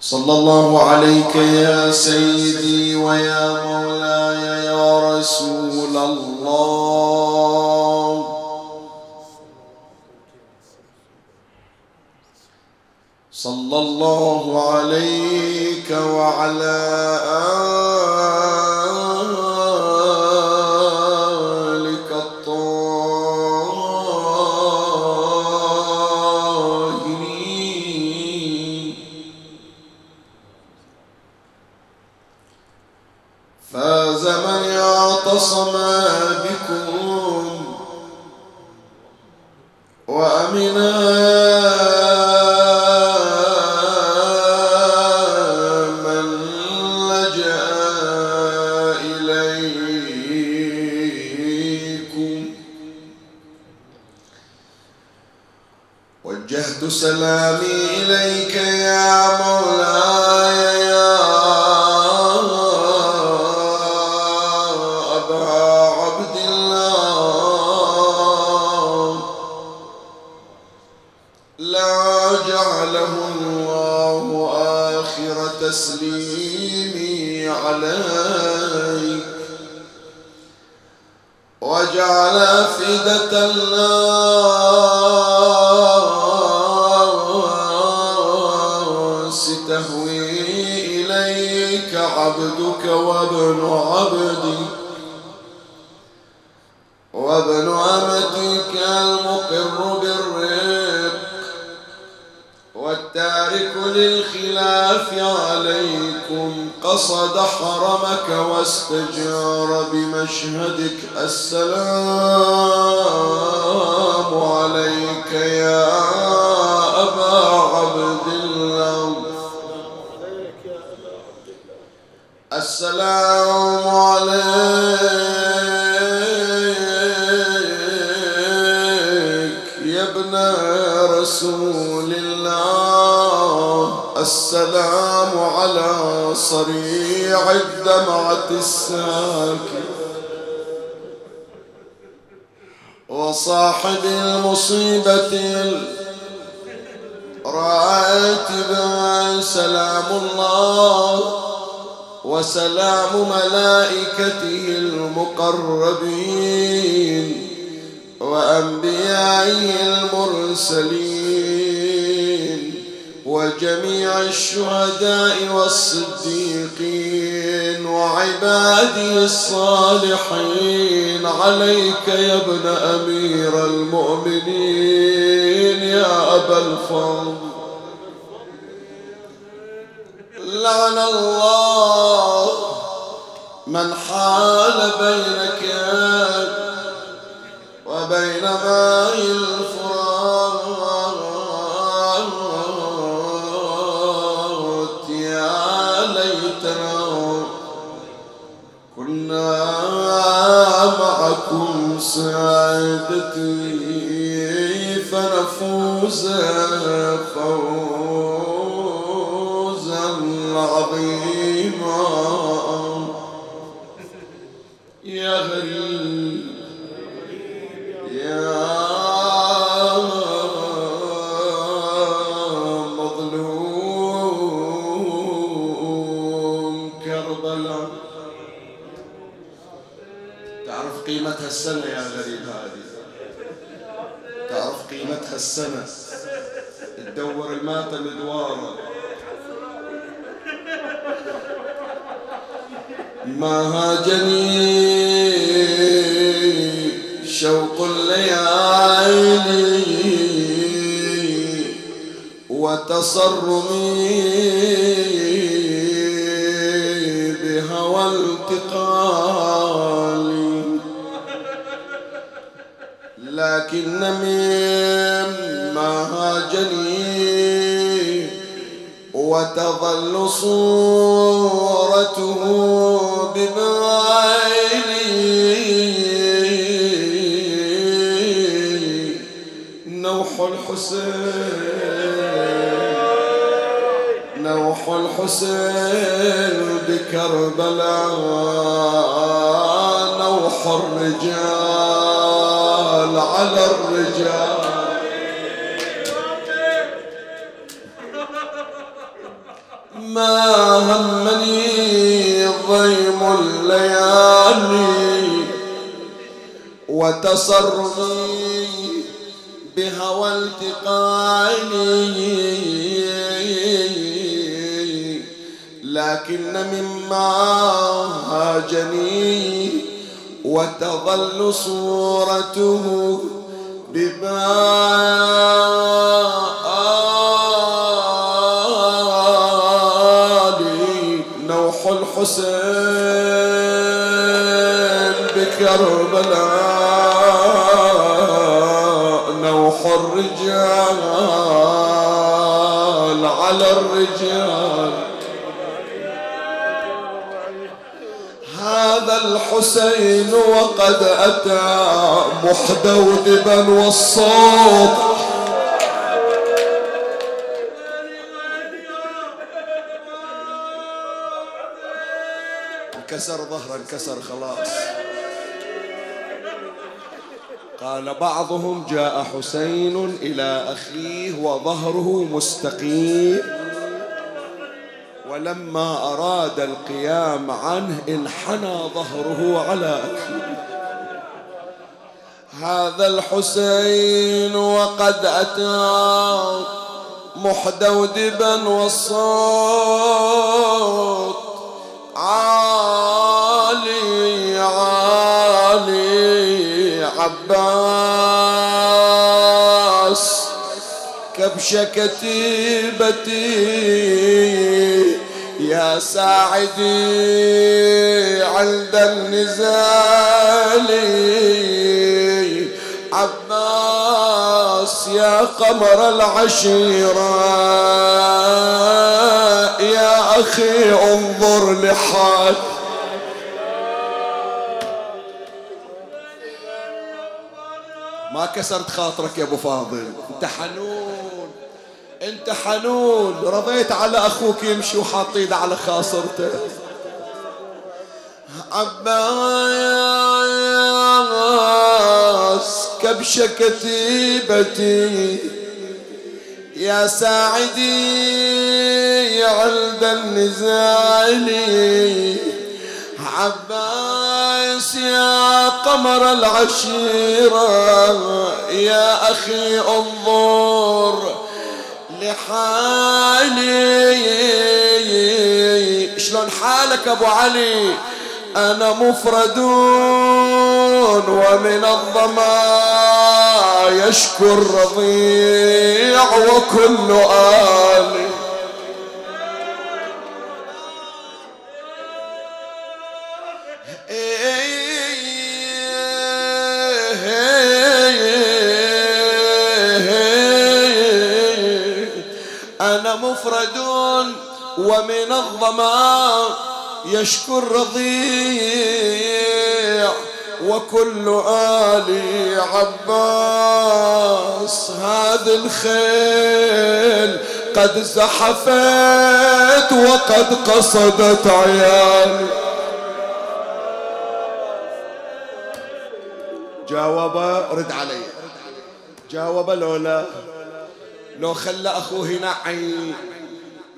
صلى الله عليك يا سيدي ويا مولاي يا رسول الله. صلى الله عليك وعلى آلك فدة الناس تهوي إليك عبدك وابن عبدك قصد حرمك واستجار بمشهدك. السلام عليك يا أبا عبد الله. السلام عليك يا ابن رسول الله. السلام على الدمعة الساكن وصاحب المصيبة الراتبة سلام الله وسلام ملائكته المقربين وأنبيائه المرسلين. وجميع الشهداء والصديقين وعباده الصالحين. عليك يا ابن أمير المؤمنين يا أبا الفضل. لعن الله من حال بينك وبين ماء الفرات معكم سعادتي فنفوز فوزا السنة. تدور الماتم دواره ما هاجني شوق الليالي وتصرمي بهوى التقالي. لكن مما وتظل صورته بمعيني نوح الحسين نوح الحسين بكربلاء. نوح الرجال على الرجال. ما همني ضيم الليالي وتصرفي بهوى التقاني. لكن مما هاجني وتظل صورته ببالي الحسين بكربلاء نوح الرجال على الرجال. هذا الحسين وقد أتى محدودبا والصوت انكسر ظهره انكسر خلاص. قال بعضهم جاء حسين إلى أخيه وظهره مستقيم. ولما أراد القيام عنه انحنى ظهره على أكفه هذا الحسين وقد أتى محدودبا والصوت عالي عالي عباس. كبش كتيبتي يا ساعدي عند النزال. عباس. يا قمر العشيرة يا أخي انظر لحال. ما كسرت خاطرك يا أبو فاضل. أنت حنون. أنت حنون. رضيت على أخوك يمشي وحاط ايده على خاصرته. عباس كبش كتيبتي يا ساعدي عند النزال. عباس يا قمر العشيرة يا أخي انظر لحالي. شلون حالك أبو علي؟ أنا مفرد ومن الظما يشكو الرضيع وكل آلي. أنا مفرد ومن الظما يشكو الرضيع وكل آلي عباس هذه الخيل قد زحفت وقد قصدت عيالي جاوب رد علي. جاوب لولا لو خلى أخوه ينعي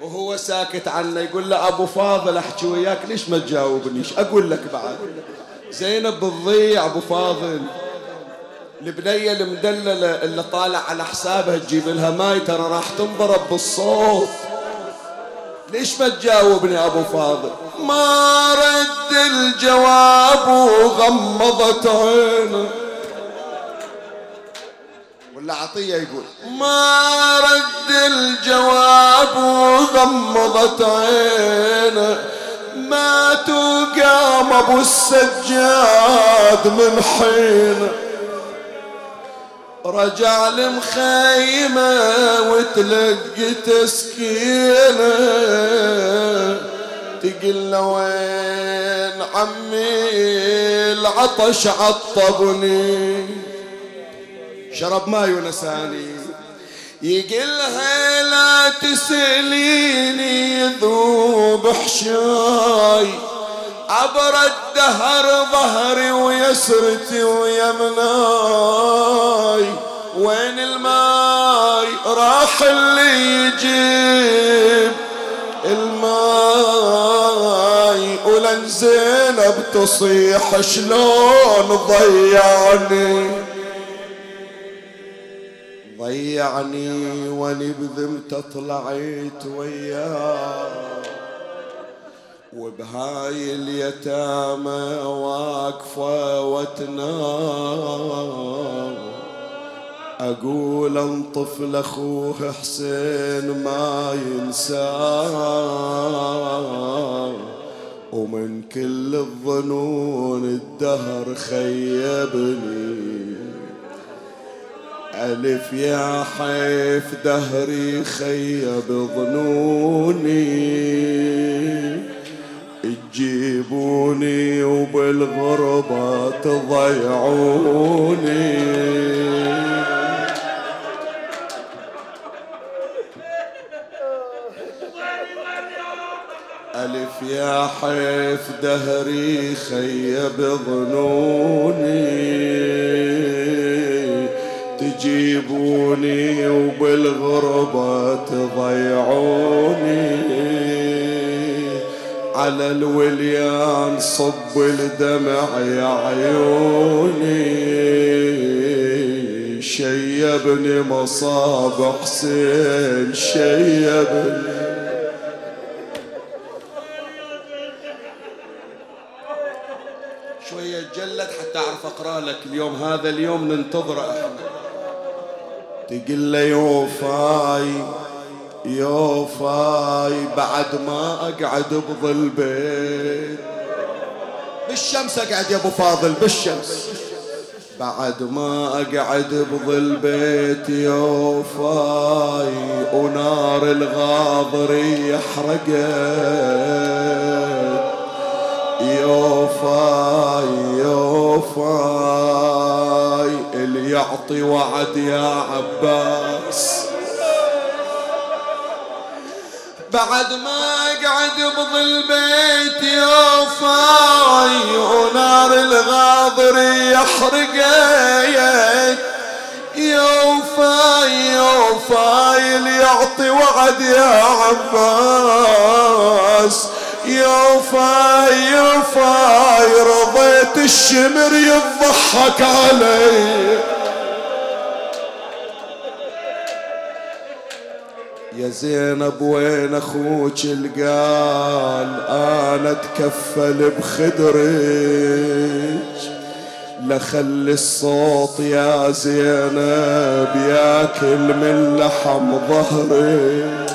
وهو ساكت عنه يقول له أبو فاضل أحكي وياك ليش ما تجاوبنيش؟ أقول لك بعد. زينب بتضيع أبو فاضل. البنية المدللة اللي طالع على حسابها تجيب لها ماي ترى راح تنضرب بالصوت. ليش ما تجاوبني أبو فاضل؟ ما رد الجواب وغمضت عينه. ولا عطية يقول. ما رد الجواب وغمضت عينه. مات وقام أبو السجاد من حين رجع المخيمة وتلقي تسكينة. تقل وين عمي العطش عطبني. شرب ماي ونساني يقلها لا تسأليني يذوب حشاي. عبر الدهر ظهري ويسرتي ويمناي. وين الماي؟ راح اللي يجيب الماي. ولن زينب تصيح شلون ضيعني. ضيعني واني بذمته طلعت وياه وبهاي اليتامى واقفة وتنام أقول انطف لأخوه حسين ما ينساه ومن كل الظنون الدهر خيبني. ألف يا حيف دهري خيب ظنوني تجيبوني وبالغربة تضيعوني. ألف يا حيف دهري خيب ظنوني تجيبوني وبالغربة تضيعوني. على الوليان صب الدمع يا عيوني. شيبني مصاب حسين شيبني. شوية جلد حتى أعرف أقرأ لك اليوم. هذا اليوم ننتظره إحنا تقول له يوفاي يوفاي بعد ما أقعد بظل بيت. بالشمس أقعد يا أبو فاضل بالشمس. بعد ما أقعد بظل بيت يوفاي ونار الغاضري حرقت يوفاي يوفاي يعطي وعد يا عباس. بعد ما قعد بظل بيت يوفاي ونار الغاضر يحرقيت يوفاي يوفاي اللي يعطي وعد يا عباس. يوفاي يوفاي رضيت الشمر يضحك علي. يا زينب وين أخوك القال؟ أنا أتكفل بخدرك لخلي الصوت يا زينب ياكل من لحم ظهرك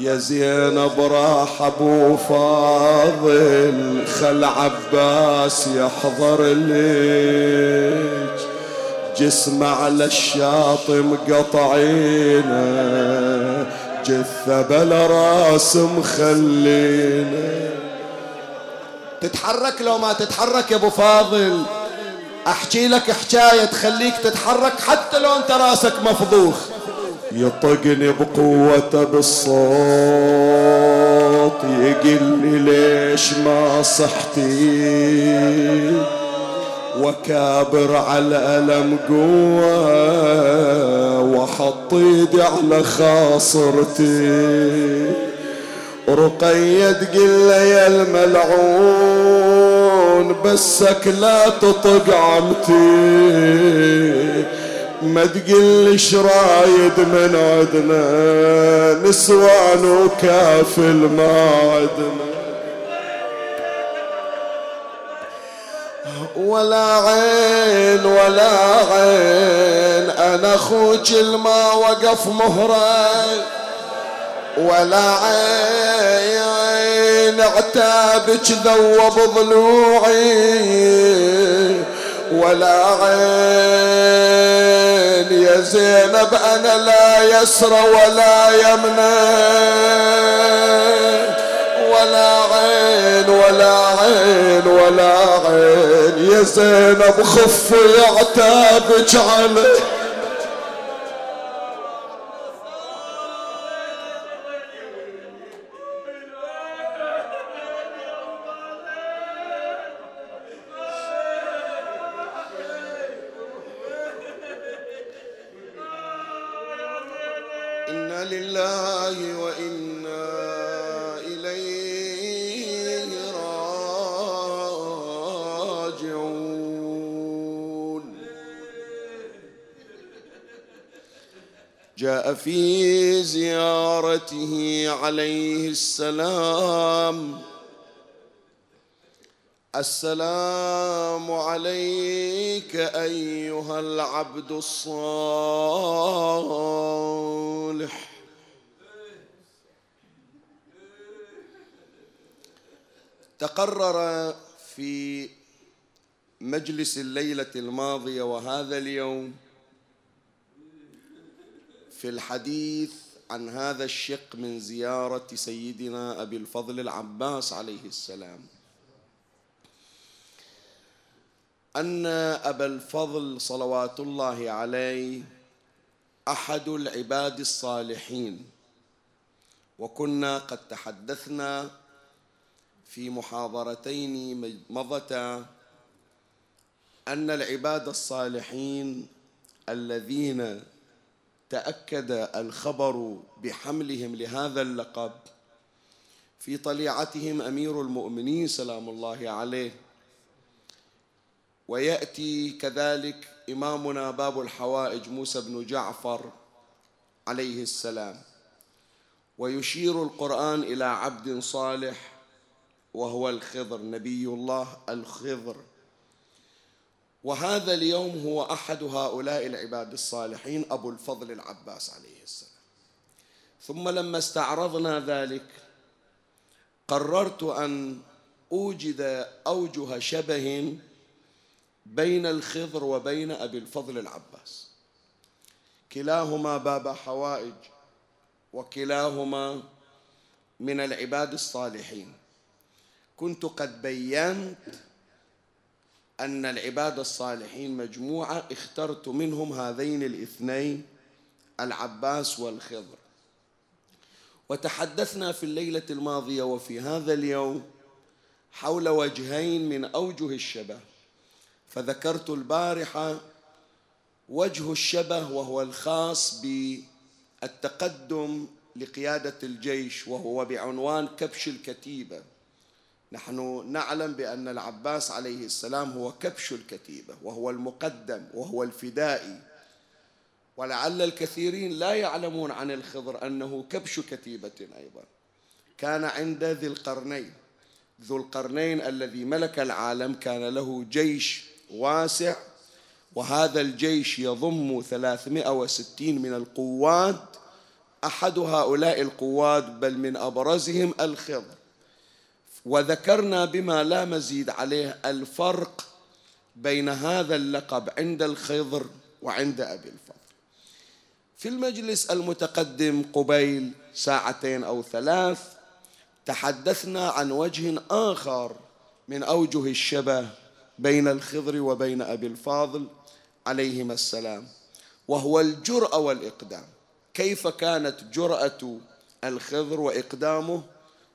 يا زينب راح أبو فاضل خل عباس يحضر لك جسم على الشاطئ مقطعينه جثة بلا راس مخلينا تتحرك لو ما تتحرك يا أبو فاضل. أحكي لك حكاية تخليك تتحرك حتى لو أنت راسك مفضوخ. يطقني بقوته بالصوت يقل لي ليش ما صحتي. وكابر على الألم قوة وحط ايدي على خاصرتي. رقية تقول يا الملعون بسك لا تطق عمتي. ما تقلش رايد من عدنا نسوان وكافل ما عدنا ولا عين ولا عين. أنا أخوك الما وقف مهرة ولا عين عتابك ذوب ضلوعي. ولا عين يا زينب أنا لا يسرى ولا يمنى. ولا عين ولا عين ولا عين. يا زينب خف يعتابك علي جاء في زيارته عليه السلام. السلام عليك أيها العبد الصالح. تقرر في مجلس الليلة الماضية وهذا اليوم في الحديث عن هذا الشق من زيارة سيدنا أبي الفضل العباس عليه السلام. أن أبا الفضل صلوات الله عليه أحد العباد الصالحين. وكنا قد تحدثنا في محاضرتين مضتا أن العباد الصالحين الذين تأكد الخبر بحملهم لهذا اللقب. في طليعتهم أمير المؤمنين سلام الله عليه. ويأتي كذلك إمامنا باب الحوائج موسى بن جعفر عليه السلام. ويشير القرآن إلى عبد صالح وهو الخضر نبي الله الخضر. وهذا اليوم هو أحد هؤلاء العباد الصالحين أبو الفضل العباس عليه السلام. ثم لما استعرضنا ذلك قررت أن أوجد أوجه شبه بين الخضر وبين أبي الفضل العباس. كلاهما باب حوائج وكلاهما من العباد الصالحين. كنت قد بينت أن العباد الصالحين مجموعة اخترت منهم هذين الاثنين العباس والخضر. وتحدثنا في الليلة الماضية وفي هذا اليوم حول وجهين من أوجه الشبه. فذكرت البارحة وجه الشبه وهو الخاص بالتقدم لقيادة الجيش وهو بعنوان كبش الكتيبة. نحن نعلم بأن العباس عليه السلام هو كبش الكتيبة وهو المقدم وهو الفدائي. ولعل الكثيرين لا يعلمون عن الخضر أنه كبش كتيبة أيضا. كان عند ذي القرنين. ذو القرنين الذي ملك العالم كان له جيش واسع وهذا الجيش يضم 360 من القوات أحد هؤلاء القوات بل من أبرزهم الخضر. وذكرنا بما لا مزيد عليه الفرق بين هذا اللقب عند الخضر وعند أبي الفضل. في المجلس المتقدم قبيل ساعتين أو ثلاث تحدثنا عن وجه آخر من أوجه الشبه بين الخضر وبين أبي الفاضل عليهما السلام وهو الجرأة والإقدام. كيف كانت جرأة الخضر وإقدامه؟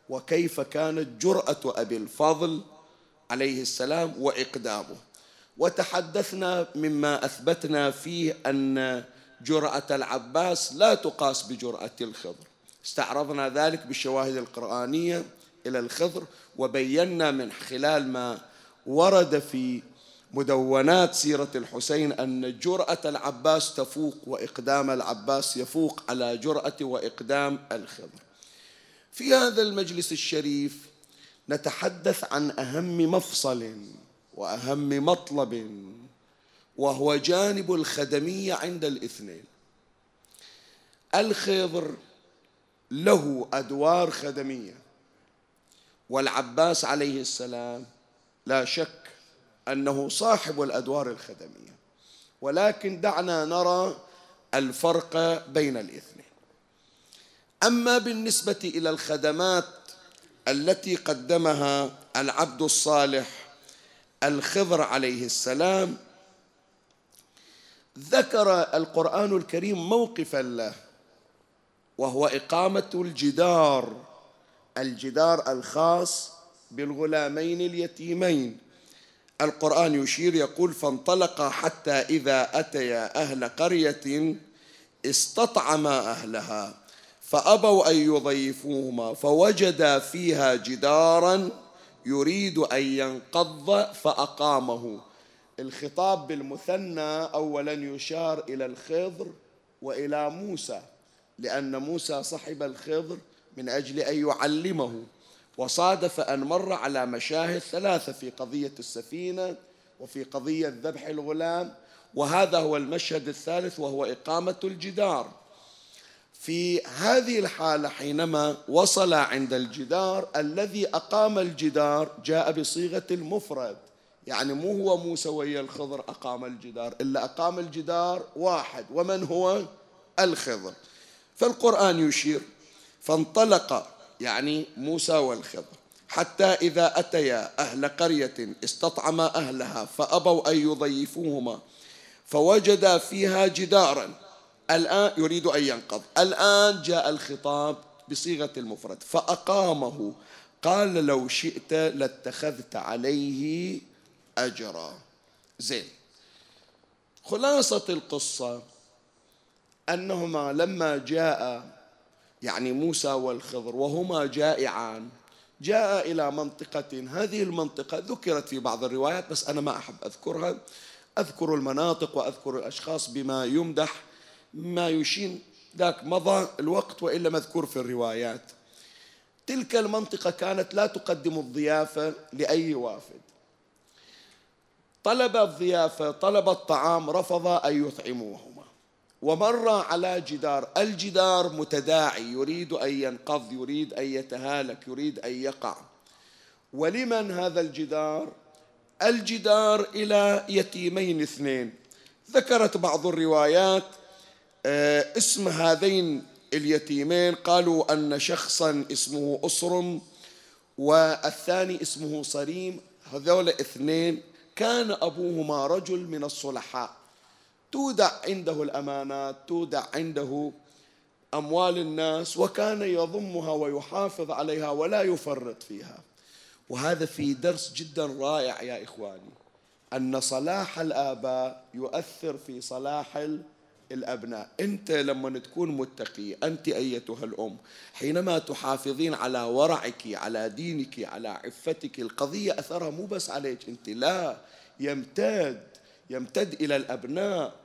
وكيف كانت جرأة أبي الفضل عليه السلام وإقدامه. وتحدثنا مما أثبتنا فيه أن جرأة العباس لا تقاس بجرأة الخضر. استعرضنا ذلك بالشواهد القرآنية إلى الخضر وبينا من خلال ما ورد في مدونات سيرة الحسين أن جرأة العباس تفوق وإقدام العباس يفوق على جرأة وإقدام الخضر. في هذا المجلس الشريف نتحدث عن أهم مفصل وأهم مطلب وهو جانب الخدمية عند الاثنين. الخضر له أدوار خدمية والعباس عليه السلام لا شك أنه صاحب الأدوار الخدمية ولكن دعنا نرى الفرق بين الاثنين. أما بالنسبة إلى الخدمات التي قدمها العبد الصالح الخضر عليه السلام ذكر القرآن الكريم موقفا له وهو إقامة الجدار الجدار الخاص بالغلامين اليتيمين. القرآن يشير يقول فانطلقا حتى إذا أتيا أهل قرية استطعما أهلها فأبوا أن يضيفوهما فوجدا فيها جدارا يريد أن ينقض فأقامه. الخطاب بالمثنى أولا يشار إلى الخضر وإلى موسى لأن موسى صحب الخضر من أجل أن يعلمه. وصادف أن مر على مشاهد ثلاثة في قضية السفينة وفي قضية ذبح الغلام وهذا هو المشهد الثالث وهو إقامة الجدار. في هذه الحالة حينما وصل عند الجدار الذي أقام الجدار جاء بصيغة المفرد. يعني مو هو موسى ويا الخضر أقام الجدار إلا أقام الجدار واحد. ومن هو؟ الخضر. فالقرآن يشير فانطلق يعني موسى والخضر. حتى إذا أتيا أهل قرية استطعما أهلها فأبوا أن يضيفوهما فوجدا فيها جدارا. الآن يريد أن ينقض. الآن جاء الخطاب بصيغة المفرد فأقامه. قال لو شئت لاتخذت عليه أجرا. زين. خلاصة القصة أنهما لما جاء يعني موسى والخضر وهما جائعان جاء إلى منطقة هذه المنطقة ذكرت في بعض الروايات بس أنا ما أحب أذكرها. أذكر المناطق وأذكر الأشخاص بما يمدح. ما يشين ذاك مضى الوقت وإلا مذكور في الروايات. تلك المنطقة كانت لا تقدم الضيافة لأي وافد. طلب الضيافة طلب الطعام رفض أن يطعموهما. ومر على جدار الجدار متداعي يريد أن ينقض يريد أن يتهالك يريد أن يقع. ولمن هذا الجدار؟ الجدار إلى يتيمين اثنين. ذكرت بعض الروايات اسم هذين اليتيمين قالوا أن شخصا اسمه أصرم والثاني اسمه صريم هذول اثنين كان أبوهما رجل من الصلحاء. تودع عنده الأمانات تودع عنده أموال الناس وكان يضمها ويحافظ عليها ولا يفرط فيها. وهذا في درس جدا رائع يا إخواني أن صلاح الآباء يؤثر في صلاح الأبناء. أنت لما تكون متقي أنت أيتها الأم حينما تحافظين على ورعك على دينك على عفتك القضية أثرها مو بس عليك أنت لا يمتد يمتد إلى الأبناء.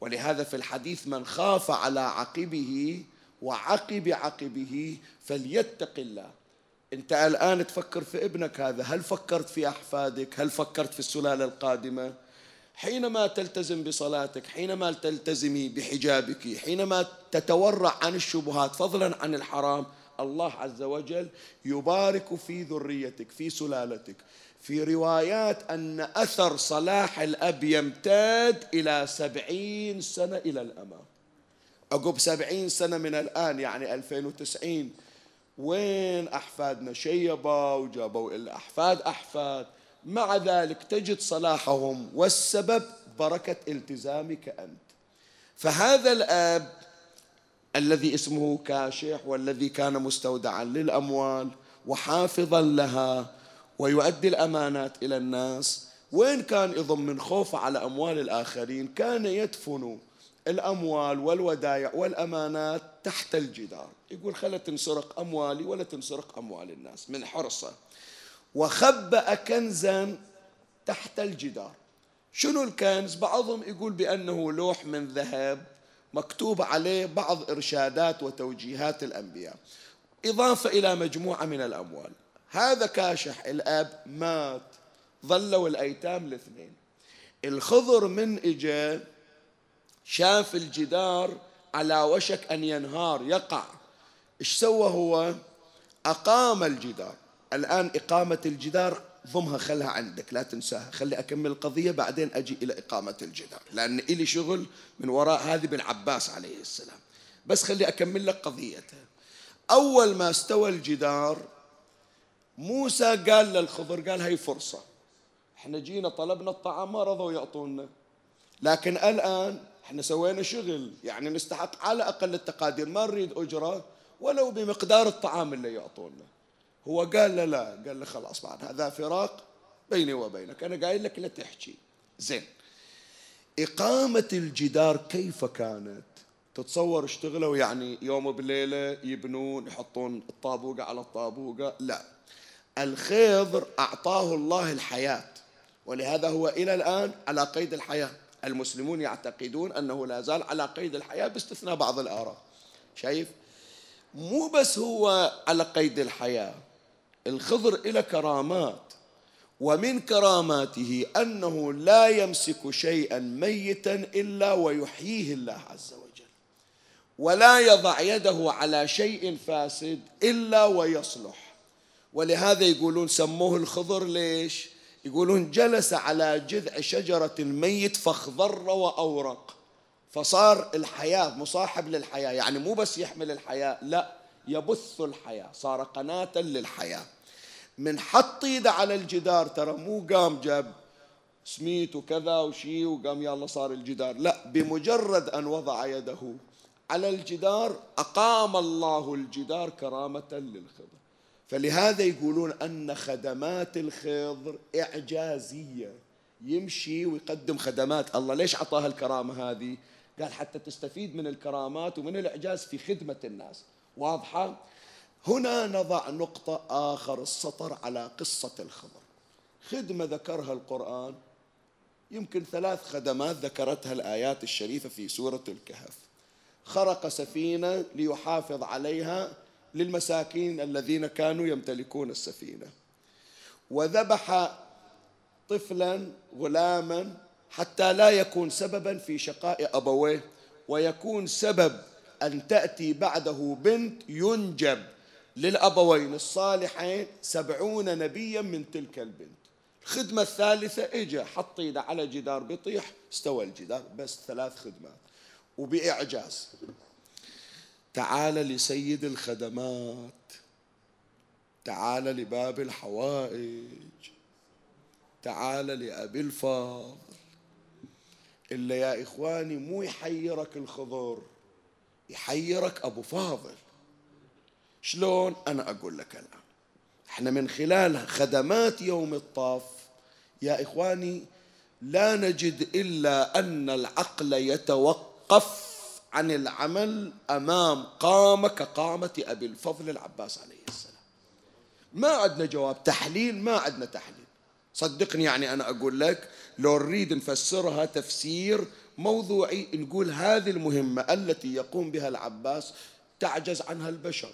ولهذا في الحديث من خاف على عقبه وعقب عقبه فليتق الله. أنت الآن تفكر في ابنك هذا هل فكرت في أحفادك؟ هل فكرت في السلالة القادمة؟ حينما تلتزم بصلاتك حينما تلتزمي بحجابك حينما تتورع عن الشبهات فضلا عن الحرام الله عز وجل يبارك في ذريتك في سلالتك. في روايات أن أثر صلاح الأب يمتد إلى سبعين سنة إلى الأمام. عقب سبعين سنة من الآن يعني 2090 وين أحفادنا؟ شيبوا وجابوا إلا أحفاد أحفاد. مع ذلك تجد صلاحهم والسبب بركة التزامك أنت. فهذا الأب الذي اسمه كاشح والذي كان مستودعا للأموال وحافظا لها ويؤدي الأمانات إلى الناس وين كان يضم من خوفه على أموال الآخرين كان يدفن الأموال والودائع والأمانات تحت الجدار. يقول خلا تنسرق أموالي ولا تنسرق أموال الناس من حرصه. وخبأ كنزا تحت الجدار. شنو الكنز؟ بعضهم يقول بأنه لوح من ذهب مكتوب عليه بعض إرشادات وتوجيهات الأنبياء. إضافة إلى مجموعة من الأموال. هذا كاشح الأب مات ظلوا الأيتام الاثنين. الخضر من إجا شاف الجدار على وشك أن ينهار يقع. إيش سوى هو؟ أقام الجدار. الآن إقامة الجدار ضمها خلها عندك لا تنساها. خلي أكمل القضية بعدين أجي إلى إقامة الجدار. لأن إلي شغل من وراء هذه بن عباس عليه السلام. بس خلي أكمل لك قضيتها أول ما استوى الجدار موسى قال للخضر قال هاي فرصة. إحنا جينا طلبنا الطعام ما رضوا يعطونا. لكن الآن إحنا سوينا شغل. يعني نستحق على أقل التقادير. ما نريد أجرة ولو بمقدار الطعام اللي يعطونا. هو قال له لا. قال له خلاص بعد هذا فراق بيني وبينك. أنا قايل لك لا تحكي. زين. إقامة الجدار كيف كانت؟ تتصور اشتغلوا يعني يوم بليلة يبنون يحطون الطابوقة على الطابوقة؟ لا. الخضر أعطاه الله الحياة. ولهذا هو إلى الآن على قيد الحياة. المسلمون يعتقدون أنه لا زال على قيد الحياة باستثناء بعض الآراء. شايف؟ مو بس هو على قيد الحياة. الخضر إلى كرامات ومن كراماته أنه لا يمسك شيئا ميتا إلا ويحييه الله عز وجل ولا يضع يده على شيء فاسد إلا ويصلح. ولهذا يقولون سموه الخضر ليش؟ يقولون جلس على جذع شجرة ميت فاخضر وأورق فصار الحياة مصاحب للحياة يعني مو بس يحمل الحياة لا يبث الحياة صار قناة للحياة. من حط ايده على الجدار ترى مو قام جاب سميت وكذا وشي وقام يلا صار الجدار. لا بمجرد أن وضع يده على الجدار أقام الله الجدار كرامة للخضر. فلهذا يقولون أن خدمات الخضر إعجازية. يمشي ويقدم خدمات. الله ليش عطاها الكرامة هذه؟ قال حتى تستفيد من الكرامات ومن الإعجاز في خدمة الناس. واضحة؟ هنا نضع نقطة آخر السطر على قصة الخضر خدمة ذكرها القرآن يمكن ثلاث خدمات ذكرتها الآيات الشريفة في سورة الكهف. خرق سفينة ليحافظ عليها للمساكين الذين كانوا يمتلكون السفينة. وذبح طفلا غلاما حتى لا يكون سببا في شقاء أبويه ويكون سبب أن تأتي بعده بنت ينجب. للأبوين الصالحين سبعون نبيا من تلك البنت. الخدمة الثالثة إجا حط إيده على جدار بيطيح استوى الجدار بس ثلاث خدمات. وبإعجاز. تعال لسيد الخدمات. تعال لباب الحوائج. تعال لأبي الفاضل. إلا يا إخواني مو يحيرك الخضر يحيرك أبو فاضل. شلون أنا أقول لك الآن؟ إحنا من خلال خدمات يوم الطاف يا إخواني لا نجد إلا أن العقل يتوقف عن العمل أمام قامة كقامة أبي الفضل العباس عليه السلام. ما عندنا جواب. تحليل؟ ما عندنا تحليل. صدقني يعني أنا أقول لك لو نريد نفسرها تفسير موضوعي نقول هذه المهمة التي يقوم بها العباس تعجز عنها البشر.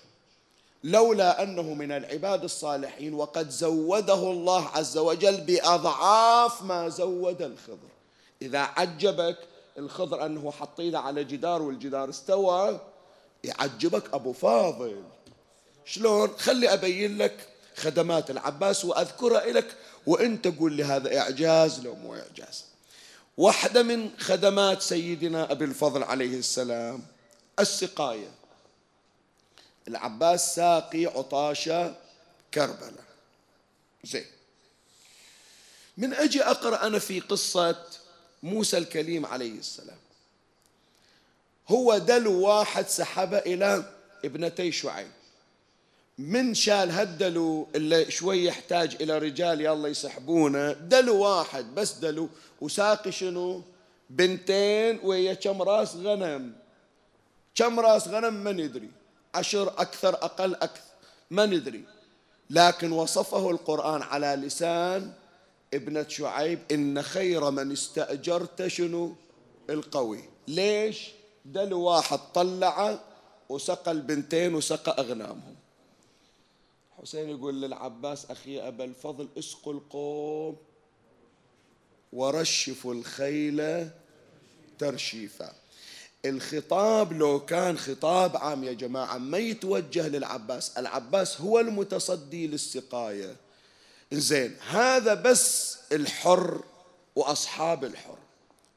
لولا أنه من العباد الصالحين وقد زوده الله عز وجل بأضعاف ما زود الخضر. إذا عجبك الخضر أنه حط على جدار والجدار استوى يعجبك أبو فاضل. شلون؟ خلي أبين لك خدمات العباس وأذكرها لك وأنت قول لي هذا إعجاز لو مو إعجاز. واحدة من خدمات سيدنا أبي الفضل عليه السلام السقاية. العباس ساقي عطاشة كربلاء زين. من أجي أقرأ أنا في قصة موسى الكليم عليه السلام. هو دلو واحد سحبه إلى ابنتي شعيب. من شال هالدلو اللي شوي يحتاج إلى رجال يلا يسحبونه. دلو واحد بس دلو. وساقي شنو؟ بنتين ويا كم راس غنم. كم راس غنم ما ندري عشر أكثر أقل أكثر ما ندري. لكن وصفه القرآن على لسان ابنة شعيب إن خير من استأجرت شنو؟ القوي. ليش؟ دلو واحد طلعه وسقى البنتين وسقى أغنامهم. حسين يقول للعباس أخي أبا الفضل اسقوا القوم ورشفوا الخيل ترشيفا. الخطاب لو كان خطاب عام يا جماعة ما يتوجه للعباس العباس هو المتصدي للسقاية. زين هذا بس الحر وأصحاب الحر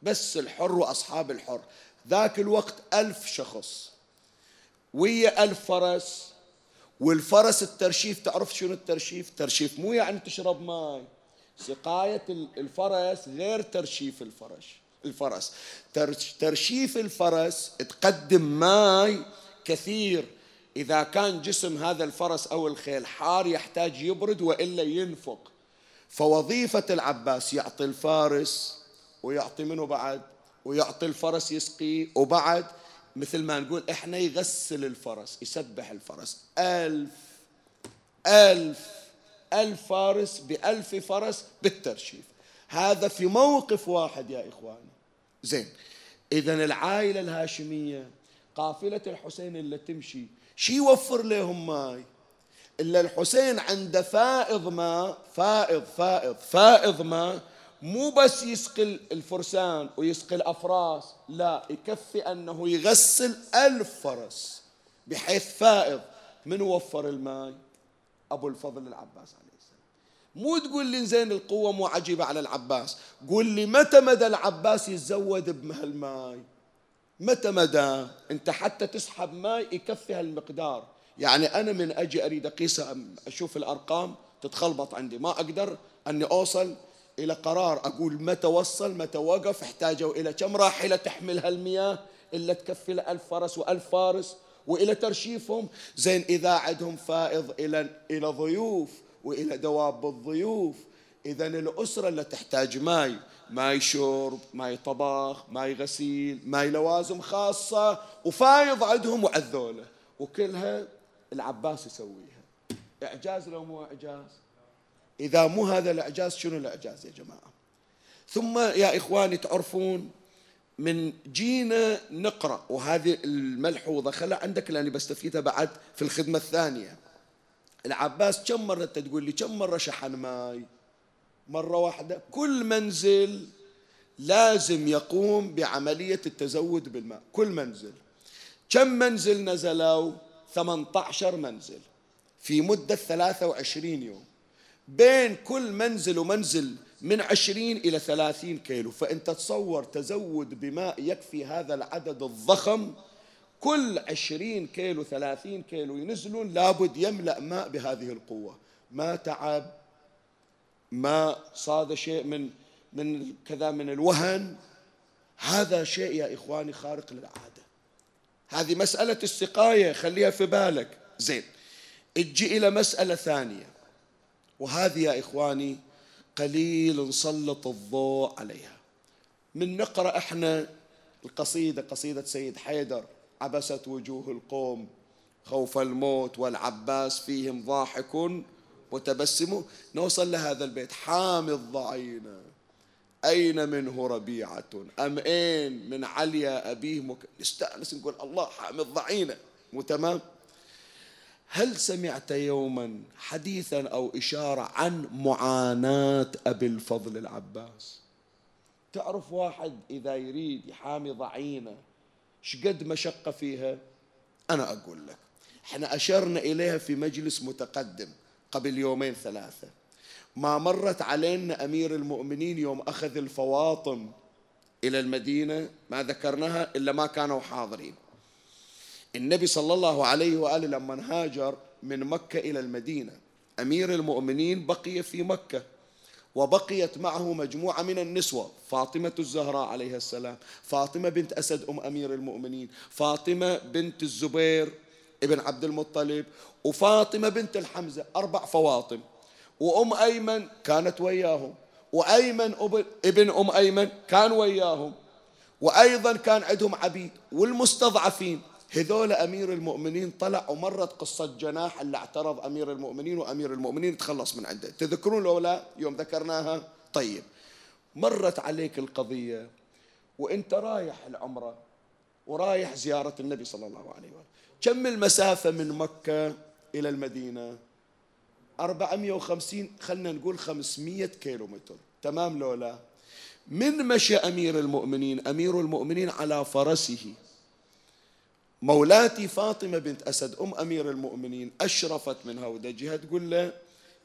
بس الحر وأصحاب الحر. ذاك الوقت ألف شخص ويا ألف فرس والفرس الترشيف تعرف شنو الترشيف؟ ترشيف مو يعني تشرب ماي. سقاية الفرس غير ترشيف الفرس. الفرس. ترشيف الفرس تقدم ماي كثير. إذا كان جسم هذا الفرس أو الخيل حار يحتاج يبرد وإلا ينفق. فوظيفة العباس يعطي الفارس ويعطي منه بعد ويعطي الفرس يسقي وبعد مثل ما نقول إحنا يغسل الفرس يسبح الفرس. ألف ألف ألف فارس بألف فرس بالترشيف. هذا في موقف واحد يا إخواني زين. إذا العائلة الهاشمية قافلة الحسين اللي تمشي شي يوفر لهم ماي؟ إلا الحسين عنده فائض ماء فائض فائض فائض ماء مو بس يسقي الفرسان ويسقي الأفراس لا يكفي أنه يغسل ألف فرس بحيث فائض من وفر الماء أبو الفضل العباس عليه. مو تقول لي زين القوة مو عجيبة على العباس. قول لي متى مدى العباس يتزود بهالماي متى مدى؟ انت حتى تسحب ماء يكفي هالمقدار. يعني أنا من أجي أريد اقيسها أشوف الأرقام تتخلبط عندي. ما أقدر أني أوصل إلى قرار. أقول متى وصل متى وقف احتاجوا إلى كم راحلة تحمل هالمياه إلا تكفي ألف فرس وألف فارس وإلى ترشيفهم. زين إذا عندهم فائض إلى إلى ضيوف وإلى دواب الضيوف. اذا الأسرة اللي تحتاج ماي ماي شرب ماي طبخ ماي غسيل ماي لوازم خاصة وفايض عندهم وعذوله وكلها العباس يسويها. إعجاز لو مو إعجاز؟ إذا مو هذا الإعجاز شنو الإعجاز يا جماعة؟ ثم يا اخواني تعرفون من جينا نقرأ وهذه الملحوظة خلها عندك لأني بستفيدها بعد في الخدمة الثانية. العباس كم مرة تقول لي كم مرة شحن ماي؟ مرة واحدة. كل منزل لازم يقوم بعملية التزود بالماء. كل منزل. كم منزل نزلوا؟ 18 منزل في مدة 23 يوم. بين كل منزل ومنزل من عشرين إلى ثلاثين كيلو. فأنت تصور تزود بماء يكفي هذا العدد الضخم كل عشرين كيلو ثلاثين كيلو ينزلون لابد يملأ ماء بهذه القوة. ما تعب ما صاد شيء من من كذا من الوهن. هذا شيء يا إخواني خارق للعادة. هذه مسألة السقاية خليها في بالك. زين أجي إلى مسألة ثانية. وهذه يا إخواني قليل نسلط الضوء عليها. من نقرأ إحنا القصيدة قصيدة سيد حيدر. عبست وجوه القوم. خوف الموت والعباس فيهم ضاحك متبسم. نوصل لهذا البيت. حامي الضعينة أين منه ربيعة؟ أم أين من عليا أبيه مك... نستأنس نقول الله حامي الضعينة مو تمام؟ هل سمعت يوما حديثا أو إشارة عن معاناة أبي الفضل العباس؟ تعرف واحد إذا يريد يحامي ضعينه شقد مشقه فيها؟ أنا أقول لك إحنا أشرنا إليها في مجلس متقدم قبل يومين ثلاثة. ما مرت علينا أمير المؤمنين يوم أخذ الفواطم إلى المدينة ما ذكرناها إلا ما كانوا حاضرين. النبي صلى الله عليه وآله لما هاجر من مكة إلى المدينة أمير المؤمنين بقي في مكة. وبقيت معه مجموعة من النسوة. فاطمة الزهراء عليها السلام فاطمة بنت أسد أم أمير المؤمنين فاطمة بنت الزبير ابن عبد المطلب وفاطمة بنت الحمزة أربع فواطم. وأم أيمن كانت وياهم. وأيمن ابن أم أيمن كان وياهم. وأيضا كان عندهم عبيد والمستضعفين. هذول أمير المؤمنين طلع ومرت قصة جناح اللي اعترض أمير المؤمنين وأمير المؤمنين تخلص من عنده. تذكرون لو لا؟ يوم ذكرناها؟ طيب. مرت عليك القضية وإنت رايح العمرة ورايح زيارة النبي صلى الله عليه وسلم. كم المسافة من مكة إلى المدينة؟ 450 خلنا نقول 500 كيلو متر تمام لو لا؟ من مشى أمير المؤمنين؟ أمير المؤمنين على فرسه. مولاتي فاطمة بنت أسد أم أمير المؤمنين أشرفت من هودجها تقول له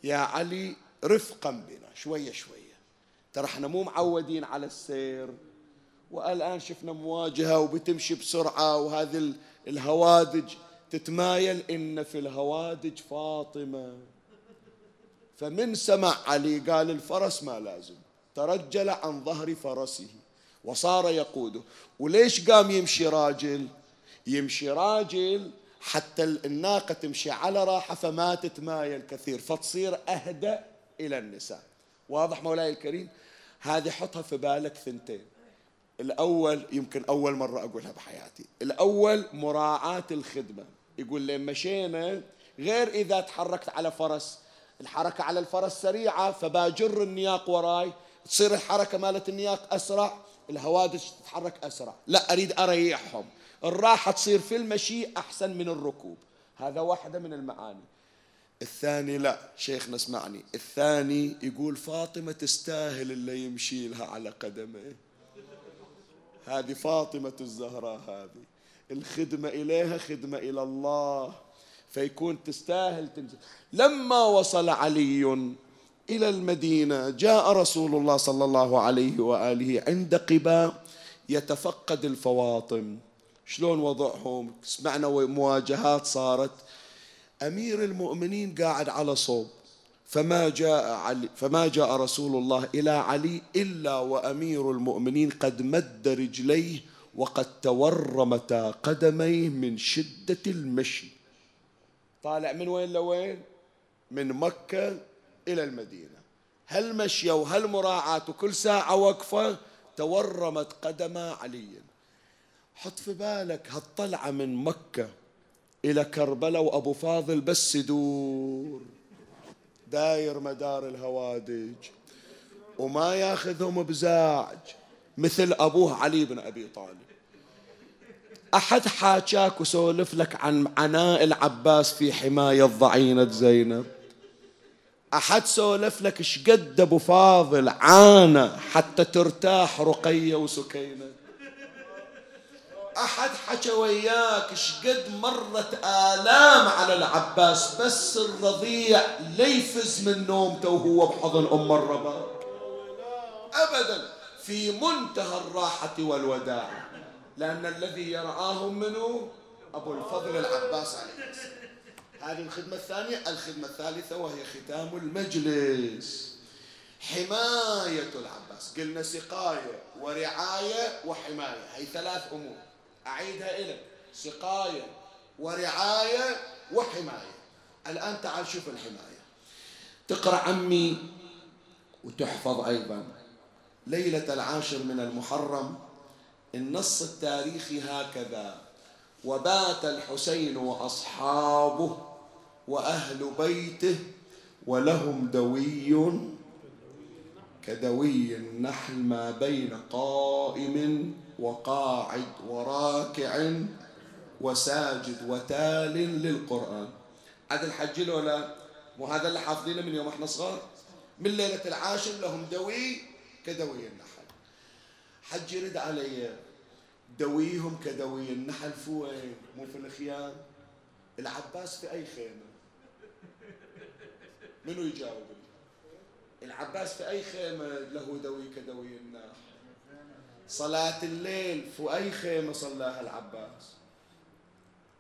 يا علي رفقا بنا شوية شوية. ترى إحنا مو معودين على السير والآن شفنا مواجهة وبتمشي بسرعة وهذه الهوادج تتمايل إن في الهوادج فاطمة. فمن سمع علي قال الفرس ما لازم. ترجل عن ظهر فرسه وصار يقوده. وليش قام يمشي راجل؟ يمشي راجل حتى الناقة تمشي على راحة فما تتمايل كثير فتصير أهدأ إلى النساء. واضح مولاي الكريم؟ هذه حطها في بالك ثنتين. الأول يمكن أول مرة أقولها بحياتي الأول مراعاة الخدمة. يقول لي مشينا غير إذا تحركت على فرس الحركة على الفرس سريعة فباجر النياق وراي تصير الحركة مالت النياق أسرع الهوادج تتحرك أسرع. لا أريد أريحهم. الراحة تصير في المشي أحسن من الركوب. هذا واحدة من المعاني. الثاني لا شيخنا اسمعني. الثاني يقول فاطمة تستاهل اللي يمشي لها على قدمه. هذه فاطمة الزهراء هذه. الخدمة إليها خدمة إلى الله. فيكون تستاهل تنزل لما وصل علي إلى المدينة جاء رسول الله صلى الله عليه وآله عند قباء يتفقد الفواطم. شلون وضعهم؟ سمعنا مواجهات صارت. أمير المؤمنين قاعد على صوب. فما جاء علي فما جاء رسول الله إلى علي إلا وأمير المؤمنين قد مد رجليه وقد تورمتا قدميه من شدة المشي. طالع من وين لوين؟ من مكة إلى المدينة. هل مشية وهل مراعاة وكل ساعة وقفة تورمت قدم علي. حط في بالك هالطلعة من مكة إلى كربلاء وأبو فاضل بس يدور. داير مدار الهوادج وما ياخذهم بزاج مثل أبوه علي بن أبي طالب. أحد حاجاك وسولف لك عن عناء العباس في حماية ضعينة زينب؟ أحد سولف لك شقد أبو فاضل عانى حتى ترتاح رقية وسكينة؟ أحد حكى وياك شقد مرت آلام على العباس بس الرضيع ليفز من نومته وهو بحضن أم الرباك أبدا في منتهى الراحة والوداع لأن الذي يرعاهم منه أبو الفضل العباس عليه السلام. هذه الخدمة الثانية الخدمة الثالثة وهي ختام المجلس. حماية العباس قلنا سقاية ورعاية وحماية هي ثلاث أمور. أعيدها إليك سقاية ورعاية وحماية. الآن تعال شوف الحماية. تقرأ عمي وتحفظ أيضا. ليلة العاشر من المحرم النص التاريخي هكذا. وبات الحسين وأصحابه وأهل بيته ولهم دوي كدوي النحل ما بين قائم وقاعد وراكع وساجد وتال للقرآن. هذا الحج ولا مو هذا اللي حافظينه من يوم إحنا صغار؟ من ليلة العاشر لهم دوي كدوي النحل. حج يرد علي دويهم كدوي النحل فوق مو في الخيام. العباس في أي خيمة؟ منو يجاوب العباس في أي خيمة له دوي كدوي النحل؟ صلاة الليل في أي خيمة صلاها العباس.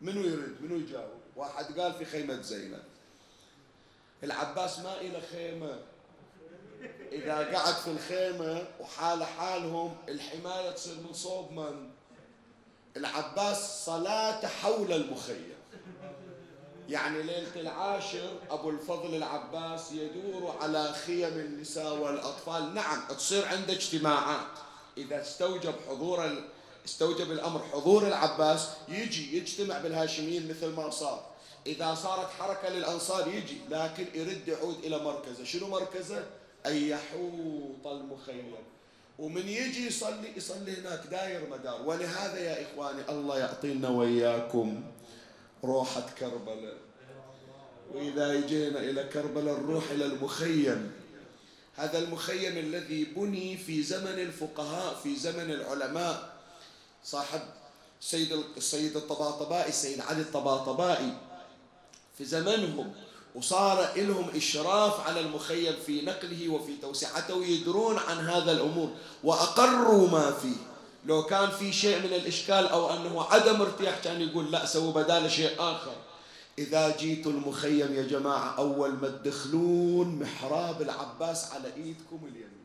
منو يرد منو يجاوب؟ واحد قال في خيمة زينب العباس ما إلى خيمة. إذا قعد في الخيمة وحال حالهم الحماية تصير من صوب من؟ العباس صلاة حول المخيم. يعني ليلة العاشر أبو الفضل العباس يدور على خيم النساء والأطفال. نعم تصير عنده اجتماعات. إذا استوجب حضور. استوجب الأمر حضور العباس يجي يجتمع بالهاشميين مثل ما صار. إذا صارت حركة للأنصار يجي لكن يرد يعود إلى مركزه. شنو مركزه؟ أن يحوط المخيم. ومن يجي يصلي يصلي هناك داير مدار. ولهذا يا إخواني الله يعطينا وإياكم روحة كربلاء. وإذا جينا إلى كربلاء نروح إلى المخيم. هذا المخيم الذي بني في زمن الفقهاء في زمن العلماء. صاحب السيد السيد الطباطبائي السيد علي الطباطبائي. في زمنهم وصار لهم إشراف على المخيم في نقله وفي توسعته ويدرون عن هذا الأمور وأقروا ما فيه. لو كان في شيء من الإشكال أو أنه عدم ارتياح كان يقول لا سووا بدال شيء آخر. إذا جيتوا المخيم يا جماعة أول ما تدخلون محراب العباس على إيدكم اليمين.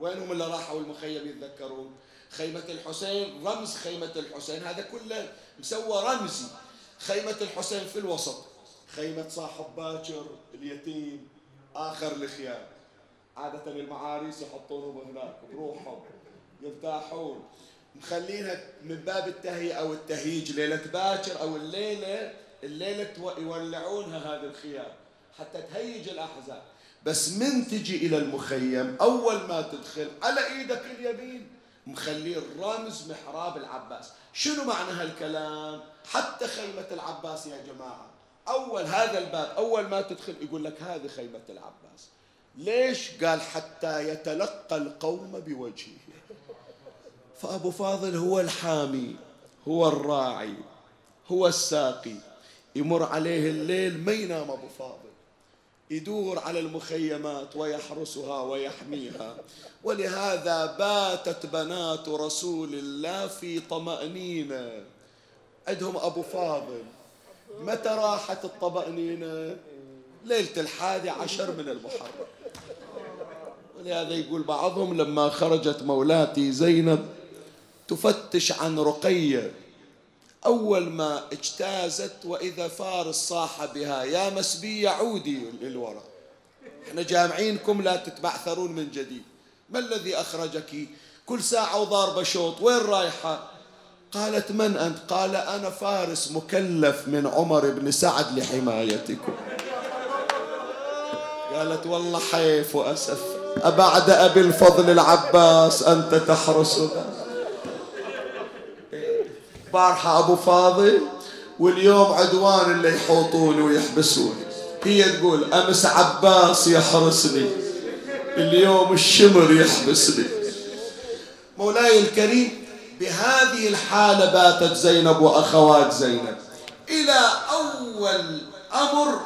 وينهم اللي راحوا المخيم يتذكرون؟ خيمة الحسين رمز خيمة الحسين. هذا كله مسوى رمزي. خيمة الحسين في الوسط. خيمة صاحب باكر اليتيم آخر الخيام. عادة المعاريس يحطونهم هناك بروحهم يرتاحون مخلينها من باب التهيئة أو التهيج ليلة باكر أو الليلة الليلة يولعونها هذه الخيام حتى تهيج الأحزاب بس من تجي إلى المخيم أول ما تدخل على إيدك اليمين مخليه الرمز محراب العباس. شنو معنى هالكلام؟ حتى خيمة العباس يا جماعة. أول هذا الباب أول ما تدخل يقول لك هذه خيمة العباس. ليش؟ قال حتى يتلقى القوم بوجهه. فأبو فاضل هو الحامي هو الراعي هو الساقي. يمر عليه الليل ما ينام أبو فاضل. يدور على المخيمات ويحرسها ويحميها. ولهذا باتت بنات رسول الله في طمأنينة. عندهم أبو فاضل. متى راحت الطمأنينة؟ ليلة الحادي عشر من المحرم. ولهذا يقول بعضهم لما خرجت مولاتي زينب تفتش عن رقية. أول ما اجتازت وإذا فارس صاح بها يا مسبية عودي للوراء إحنا جامعينكم لا تتبعثرون من جديد. ما الذي أخرجك؟ كل ساعة وضاربة شوط وين رايحة؟ قالت من أنت؟ قال أنا فارس مكلف من عمر بن سعد لحمايتكم. قالت والله حيف وأسف. أبعد أبي الفضل العباس أنت تحرسنا بارحة أبو فاضل واليوم عدوان اللي يحوطوني ويحبسوني هي تقول أمس عباس يحرسني اليوم الشمر يحبسني. مولاي الكريم بهذه الحالة باتت زينب وأخوات زينب. إلى أول أمر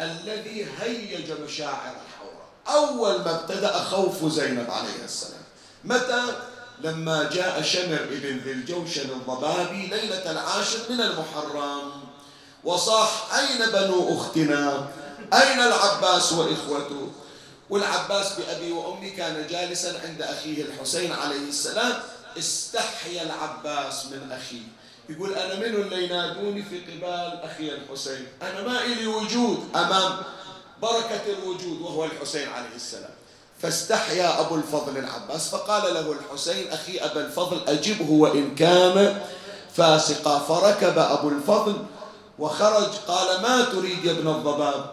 الذي هيج مشاعر الحوراء أول ما ابتدأ خوف زينب عليه السلام. متى؟ لما جاء شمر ابن ذي الجوشن الضبابي ليلة العاشر من المحرم وصاح أين بنو أختنا؟ أين العباس وإخوته؟ والعباس بأبي وأمي كان جالسا عند أخيه الحسين عليه السلام استحيا العباس من أخيه يقول أنا من اللي ينادوني في قبال أخي الحسين؟ أنا ما إلي وجود أمام بركة الوجود. وهو الحسين عليه السلام. فاستحيا أبو الفضل العباس. فقال له الحسين أخي أبا الفضل أجبه وإن كان فاسقا. فركب أبو الفضل وخرج. قال ما تريد يا ابن الضباب؟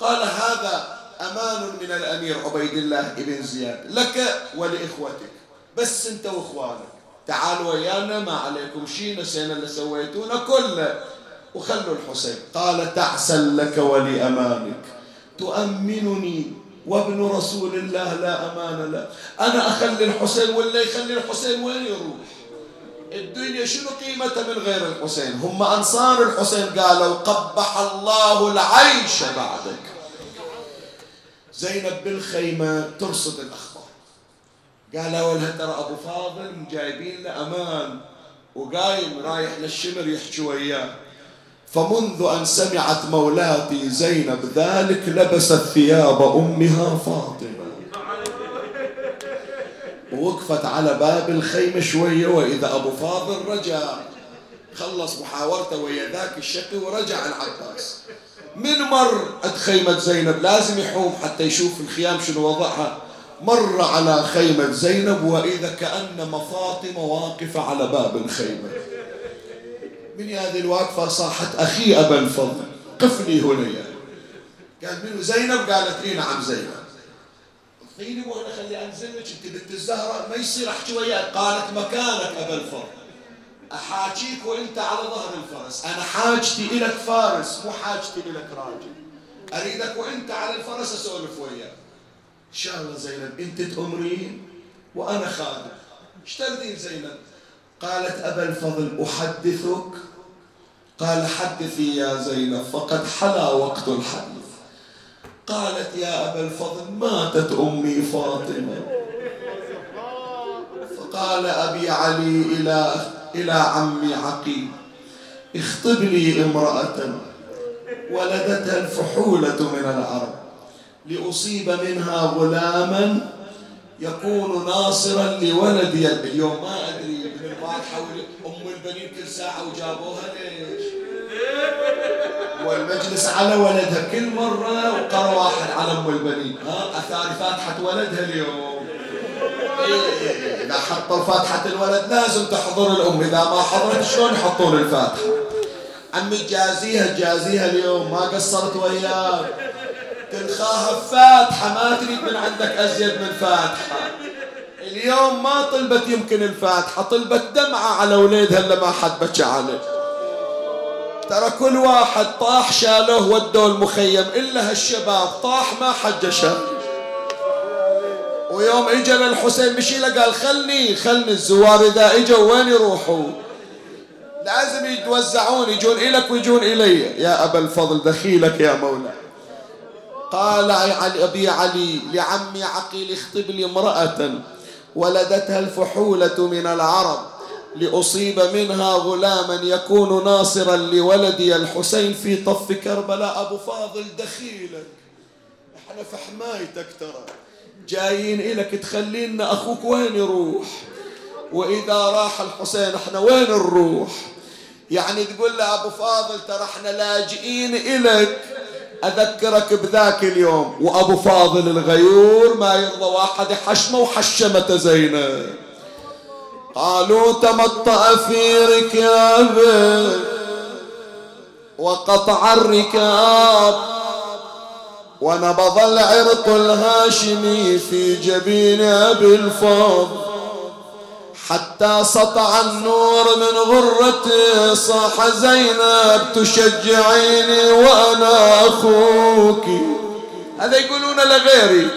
قال هذا أمان من الأمير عبيد الله بن زياد. لك ولإخوتك. بس أنت وإخوانك. تعالوا ويانا. ما عليكم شيء. نسينا اللي سويتونا كله. وخلوا الحسين. قال تعسل لك ولأمانك تؤمنني وابن رسول الله لا أمان له. أنا أخلي الحسين ولا يخلي الحسين؟ وين يروح؟ الدنيا شنو قيمتها من غير الحسين؟ هم أنصار الحسين قالوا قبح الله العيش بعدك. زينب بالخيمة ترصد الأخبار. قالوا لها ترى أبو فاضل جايبين له أمان وقايم رايح للشمر يحكي وياه. فمنذ أن سمعت مولاتي زينب ذلك لبست ثياب أمها فاطمة. ووقفت على باب الخيمة شوية وإذا أبو فاضل رجع خلص محاورته ويا ذاك الشكل ورجع العباس من مر عند خيمة زينب؟ لازم يحوم حتى يشوف الخيام شنو وضعها. مر على خيمة زينب وإذا كأن فاطمة واقفة على باب الخيمة. من هذه الواقفة صاحت أخي أبا الفضل. قف لي هنا قال منو؟ زينب؟ قالت لي نعم زينب. طيني وأنا خلي انزلك انت بنت الزهرة ما يصير احكي وياك. قالت مكانك أبا الفضل. أحاكيك وأنت على ظهر الفرس. أنا حاجتي الك فارس مو حاجتي الك راجل. أريدك وأنت على الفرس أسولف وياك. إن شاء الله زينب أنت تأمرين وأنا خادم. إيش تردين زينب؟ قالت أبا الفضل أحدثك؟ قال حدثي يا زينب فقد حلا وقت الحديث. قالت يا أبا الفضل ماتت أمي فاطمة. فقال أبي علي إلى إلى عمي عقيل اخطب لي امرأة ولدتها الفحولة من العرب لأصيب منها غلاما يكون ناصرا لولدي اليوم. ما أدري البارحة أم البنين كل ساعة وجابوها ليش؟ والمجلس على ولدها كل مرة وقرأ واحد على أم البنين. ها؟ أثار فاتحة ولدها اليوم. إيه إذا حطوا فاتحة الولد لازم تحضر الأم إذا ما حضرت شلون يحطون الفاتحة؟ عمي جازيها جازيها اليوم ما قصرت وياك. تلخاها فاتحة ما تريد من عندك أزيد من فاتحة. اليوم ما طلبت يمكن الفاتحة طلبت دمعة على وليدها اللي ما حد بكى عليه. ترى كل واحد طاح شالوه ودوه المخيم إلا هالشباب طاح ما حد شال ويوم اجى للحسين مشي له قال خلني خلني الزوار إذا إجوا وين يروحوا؟ لازم يتوزعون يجون إلك ويجون إلي. يا أبا الفضل دخيلك يا مولاي قال علي أبي علي لعمي عقيل اخطب لي امرأة. ولدتها الفحولة من العرب لأصيب منها غلاما يكون ناصرا لولدي الحسين في طف كربلاء أبو فاضل دخيلك إحنا في حمايتك ترى. جايين إلك تخلينا أخوك وين يروح؟ وإذا راح الحسين إحنا وين نروح؟ يعني تقول له أبو فاضل ترى إحنا لاجئين إلك أذكرك بذاك اليوم. وأبو فاضل الغيور ما يرضى واحد يحشمه وحشمته زينب قالوا تمطأ في ركابه وقطع الركاب ونبض العرق الهاشمي في جبين أبي الفضل. حتى سطع النور من غرته صاح زينب تشجعيني وأنا أخوك. هذا يقولون لغيري.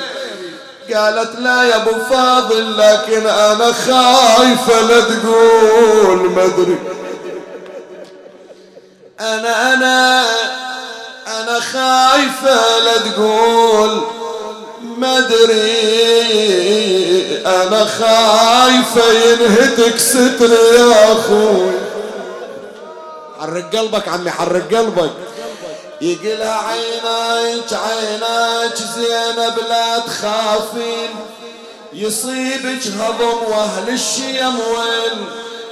قالت لا يا أبو فاضل لكن أنا خايفة لا تقول مدري أنا أنا أنا خايفة لا تقول مدري أنا خايفة ينهتك ستر يا أخوي. حرك قلبك عمي حرك قلبك. يقلها عينك عينك زينب لا تخافين. يصيبك هضم وأهل الشيم وين؟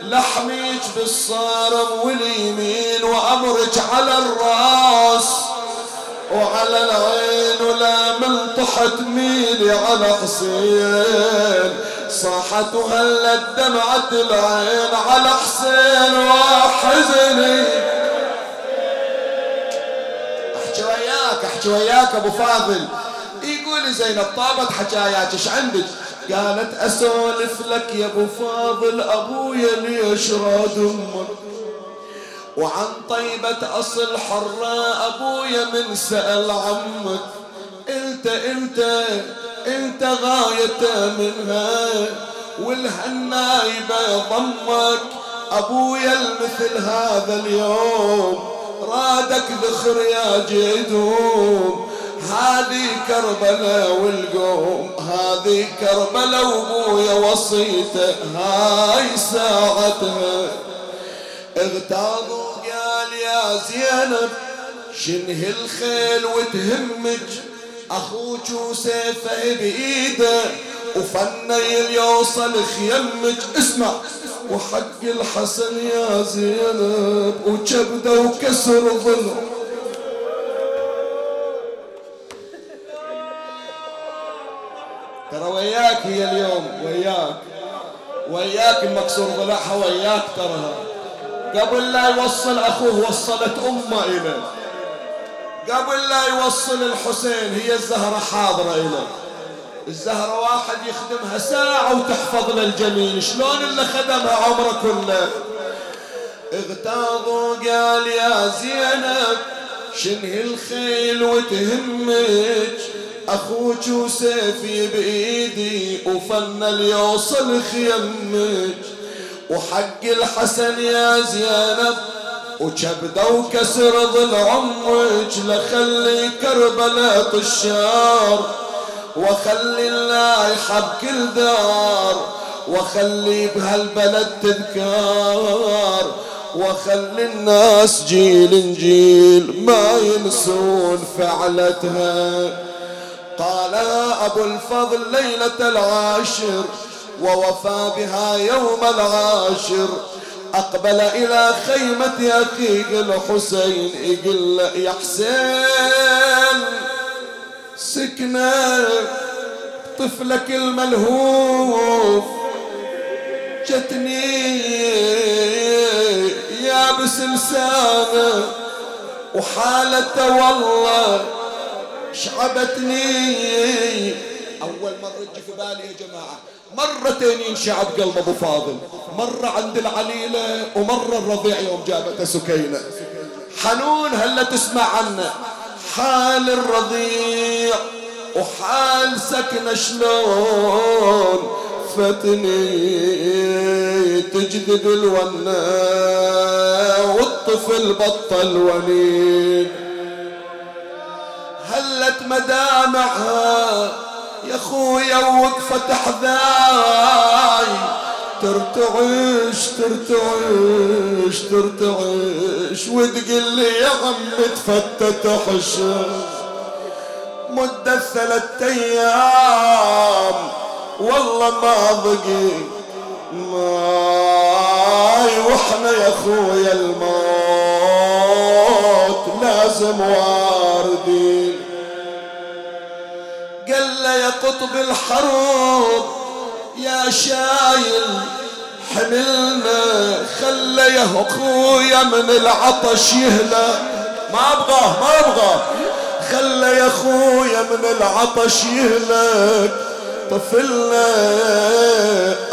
لحميك بالصارم واليمين وأمرك على الراس. وعلى العين ولا من طحت ميلي على حسين. صاحت وهلت دمعة العين على حسين وحزني. أحكي وياك أبو فاضل. يقول زينب طابت حكاياك إيش عندك؟ قالت أسولف لك يا أبو فاضل أبويا ليش راد أمك وعن طيبة أصل حراء أبويا من سأل عمك. إنت إنت إنت غاية منها. والهنايبة ضمك أبويا المثل هذا اليوم. رادك ذخر يا جدوم. هذه كربلاء والقوم هذه كربلاء وأبويا وصيته. هاي ساعتها. اغتاظوا قال يا زينب شنه الخيل وتهمج؟ أخوك وسيفه بإيده وفني يوصل خيمك اسمع وحق الحسن يا زينب وكبده وكسر ظلم ترى وياك هي اليوم وياك. وياك المكسور ضلعها وياك ترى. قبل لا يوصل أخوه وصلت أمه إليه. قبل لا يوصل الحسين هي الزهرة حاضرة إليه. الزهرة واحد يخدمها ساعة وتحفظ للجميل. شلون اللي خدمها عمره كله؟ اغتاظوا قال يا زينب شنه الخيل وتهمك؟ أخوك وسيفي بإيدي وفن ليوصل خيمك. وحق الحسن يا زينب وكبده وكسر ظل عمك لخلي كربلاء طشار وخلي الله يحب كل دار وخلي بهالبلد تذكار. وخلي الناس جيل جيل ما ينسون فعلتها. قالها أبو الفضل ليلة العاشر ووفى بها يوم العاشر. أقبل إلى خيمة أخيه الحسين يقول يا حسين سكنة طفلك الملهوف. جتني يا بسلسانة وحالته والله شعبتني. أول مرة تجي في بالي يا جماعة. مرتين ينشعب قلب أبو فاضل. مرة عند العليلة ومرة الرضيع يوم جابته سكينة. حنون هلا تسمع عنه. حال الرضيع وحال سكنة شلون فتني تجذب الونة والطفل بطل ونين هلت مدامعها يا خويا وقفت حذاي ترتعش ترتعش ترتعش. وتقول لي يا عم تفتت حشر. مدة ثلاثة أيام. والله ما بقي ماي. وإحنا يا خويا الموت لازم واردين له يا قطب الحروب يا شايل حملنا خلى يا أخويا من العطش يهلى. ما ابغاه ما ابغاه خلى يا أخويا من العطش يهلك طفلنا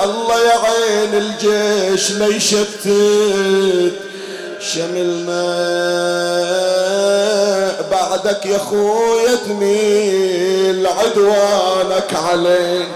الله يا عين الجيش لا يشتت. شملنا. بعدك يا خويا تميل عدوانك عليه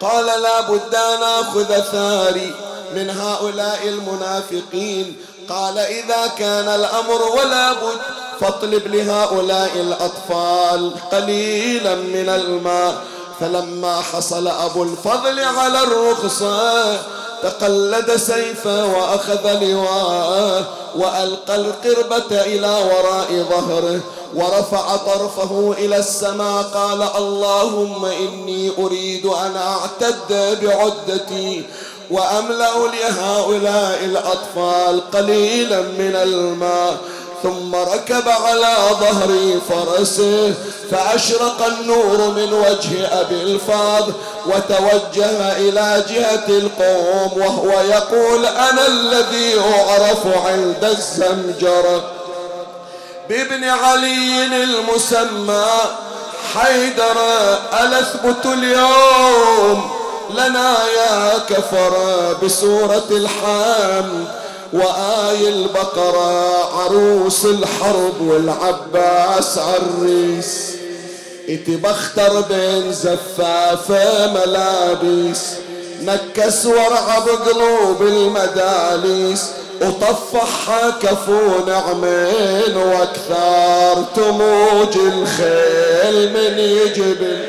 قال لا بد أن آخذ ثاري من هؤلاء المنافقين. قال إذا كان الأمر ولا بد فاطلب لهؤلاء الأطفال قليلا من الماء. فلما حصل أبو الفضل على الرخصة تقلد سيفه وأخذ لواءه وألقى القربة إلى وراء ظهره ورفع طرفه إلى السماء قال اللهم إني أريد أن أعتد بعدتي وأملأ لهؤلاء الأطفال قليلا من الماء ثم ركب على ظهر فرسه فأشرق النور من وجه أبي الفاض وتوجه إلى جهة القوم وهو يقول أنا الذي أعرف عند الزمجرة بابن علي المسمى حيدر ألثبت اليوم؟ لنا يا كفر بسورة الحمد. وآي البقرة عروس الحرب والعباس عريس. إتبختر بين زفافة ملابس نكس ورع بقلوب المداليس. وطفحها كفو نعمين وأكثر تموج الخيل من يجبل.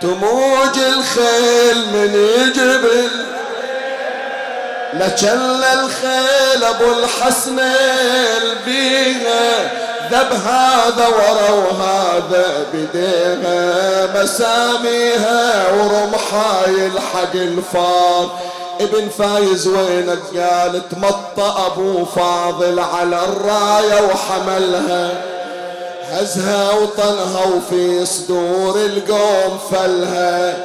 تموج الخيل من يجبل. لجل الخيل أبو الحسن البيها ذب هذا ورا وهذا بديها مساميها ورمحها يلحق الفار ابن فايز وينك قالت مط أبو فاضل على الراية وحملها. هزها وطنها وفي صدور القوم فلها.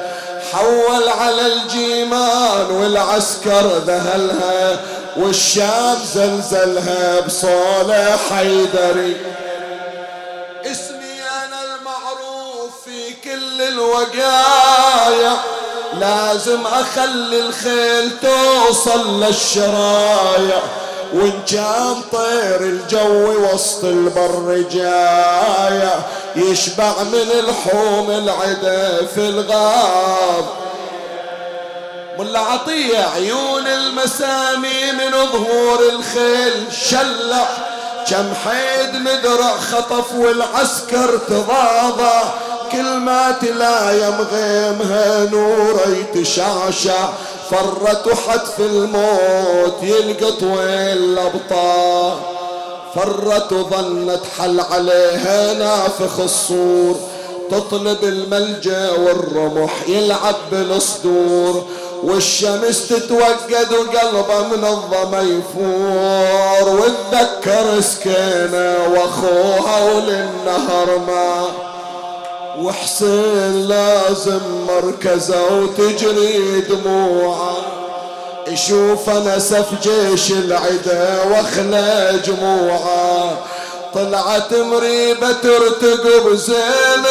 حول على الجيمان والعسكر ذهلها والشام زلزلها بصولة حيدري. اسمي أنا المعروف في كل الوقايع. لازم أخلي الخيل توصل للشرايع. وإن كان طير الجو وسط البر جاية يشبع من الحوم العدا في الغاب. ملا عطية عيون المسامي من ظهور الخيل شلع. كم حيد مدرع خطف والعسكر تضاضى. كل ما تلايم غيمها نور يتشعشع فرت وحتف الموت يلقط وين الابطال فرت وظنت حل عليها نافخ الصور. تطلب الملجأ والرمح يلعب بالصدور والشمس تتوقد وقلبه من الظما يفور. وتذكر سكينة وأخوها وللنهر ما. وحسين لازم مركزه وتجري دموعه. يشوف نسف جيش العدا وأخلى جموعه. طلعت مريبة ترتقب زينب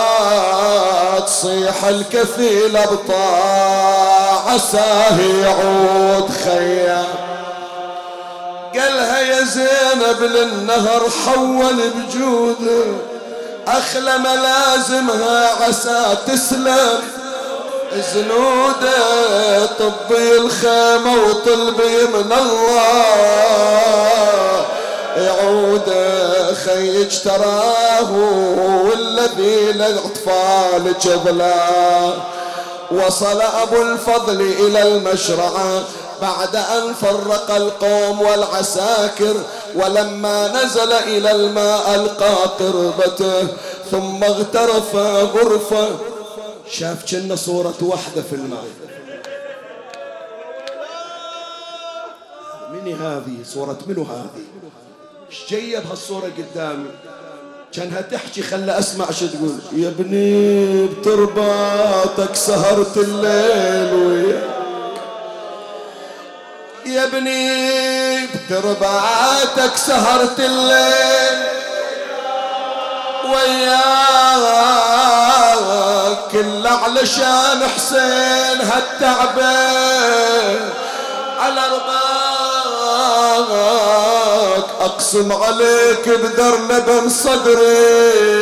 رجوعات صيح الكفيل ابطاع عساه يعود خيا قالها يا زينب للنهر حول بجوده أخلى ملازمها عسى تسلم. زنودة طبي الخيمة وطلبي من الله. يعود خيج تراه والذي للاطفال جبلا وصل أبو الفضل إلى المشرعه بعد أن فرق القوم والعساكر ولما نزل إلى الماء ألقى قربته ثم اغترف غرفة. شاف كنا صورة واحدة في الماء. مني هذه؟ صورة منو هذه؟ إيش جاية بهالصورة قدامي؟ كانها تحكي خلى أسمع شو تقول. يا ابني بترباطك سهرت الليل ويا. يا ابني بترباطك سهرت الليل وياك. كل علشان حسين هالتعبين. على رضاك أقسم عليك بدر لبن صدري.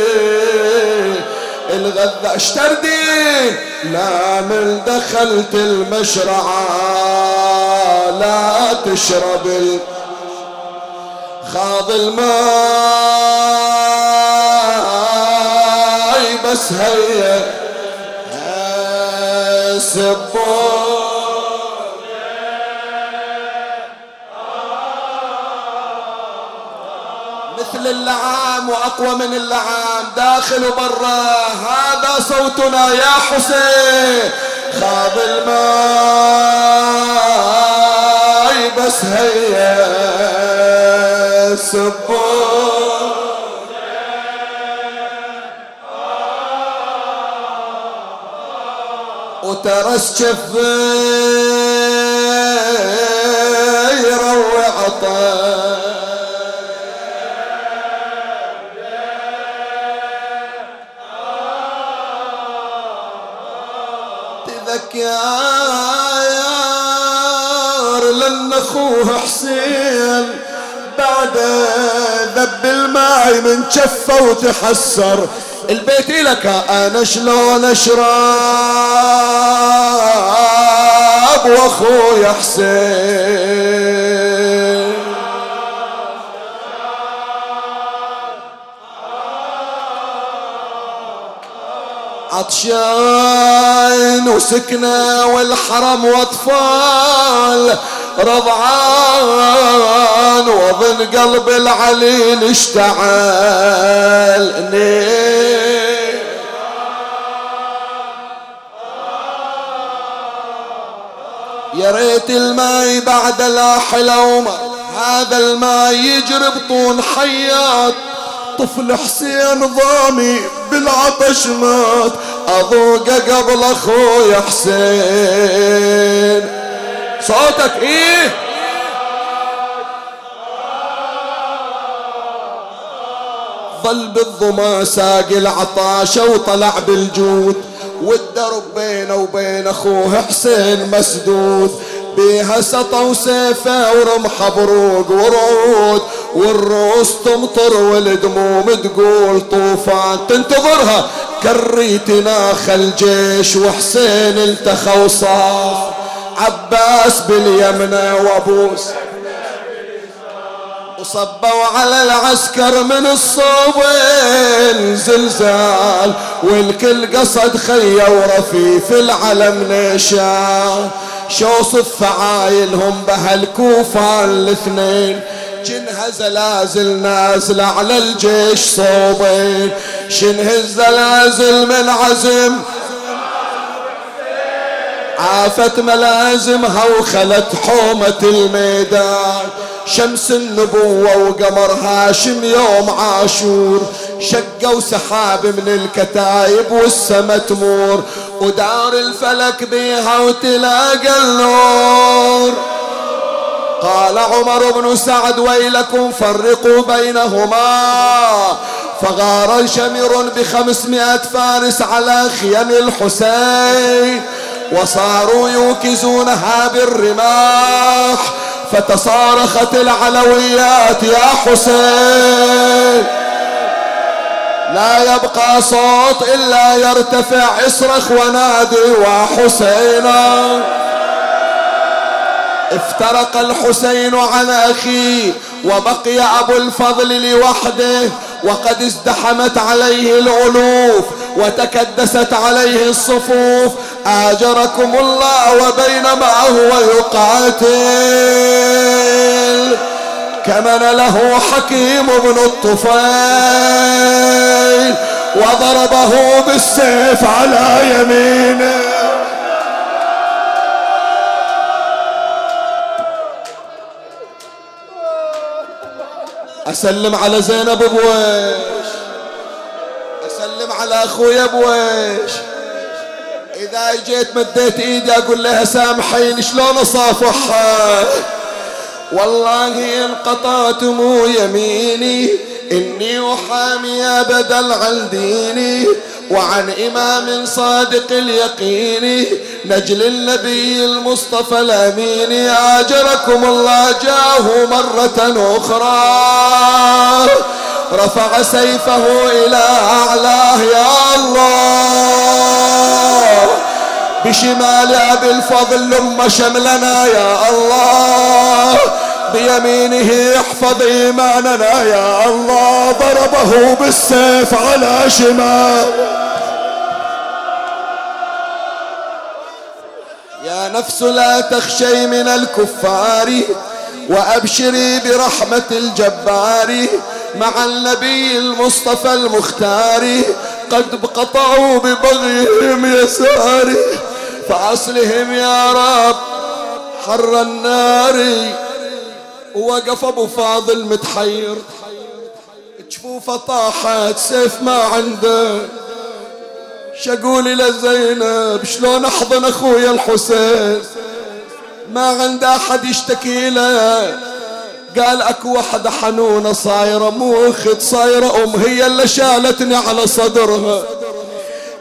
الغذا اشتردي لا من دخلت المشرعة لا تشرب خاض الماء بس هي مثل اللعام وأقوى من اللعام. داخل وبرا. هذا صوتنا يا حسين. خاض الماء بس هيا سبور وترس شفي يروع عطا تذكر لن أخوه حسين. بعد ذب الماي من شفه وتحسر البيت لك أنا شلون أشرب؟ واخويا حسين. عطشان وسكنة والحرم وأطفال رضعان وظن قلب العليل اشتعل. يا ريت الماي بعد لاح الأومر هذا الماي يجري بطون حيات طفل حسين ضامي بالعطش مات اذوقه قبل اخويا حسين. صوتك إيه؟ ظل بالظما ساقي العطاشة وطلع بالجود والدرب بينه وبين أخوه حسين مسدود. بيها سطا وسيفه ورمحة بروق ورعود والروس تمطر والدموم تقول طوفان. تنتظرها كريتنا خل جيش وحسين التخى وصار عباس باليمنى وابوس. وصبوا على العسكر من الصوبين زلزال والكل قصد خية ورفيف العلم نشا. شوصف فعايلهم بهالكوفة الاثنين. جنها زلازل نازلة على الجيش صوبين. شنه الزلازل من عزم. عافت ملازمها وخلت حومة الميدان. شمس النبوة وقمر هاشم يوم عاشور. شقوا سحاب من الكتايب والسما تمور ودار الفلك بيها وتلاقى النور. قال عمر بن سعد ويلكم فرقوا بينهما. فغار شمر بخمسمائة فارس على خيم الحسين وصاروا يوكزونها بالرماح فتصارخت العلويات يا حسين. لا يبقى صوت إلا يرتفع إصرخ ونادي وحسينا. افترق الحسين عن أخيه وبقي أبو الفضل لوحده وقد ازدحمت عليه الألوف وتكدست عليه الصفوف. آجركم الله وبينما هو يقاتل كمن له حكيم بن الطفيل وضربه بالسيف على يمينه. أسلم على زينب بويش. أسلم على أخويا بويش. إذا اجيت مديت إيدي أقول لها سامحيني شلون أصافحها؟ والله ان قطعتم يميني إني أحامي أبدا عن ديني. وعن إمام صادق اليقين نجل النبي المصطفى الأمين أجركم الله جاه مرة أخرى. رفع سيفه إلى أعلاه يا الله. بشمال أبي الفضل لم شملنا يا الله. بيمينه احفظ إيماننا. يا الله ضربه بالسيف على شمال. يا نفس لا تخشي من الكفار وأبشري برحمة الجبار مع النبي المصطفى المختار. قد قطعوا ببغيهم يساري فأصلهم يا رب حر النار. وقف أبو فاضل متحير. جفوفه طاحت سيف ما عنده. شقول لزينب شلون أحضن أخويا الحسين؟ ما عنده أحد يشتكي له. قال أكو وحدة حنونة صايرة مو أخت صايرة أم هي اللي شالتني على صدرها.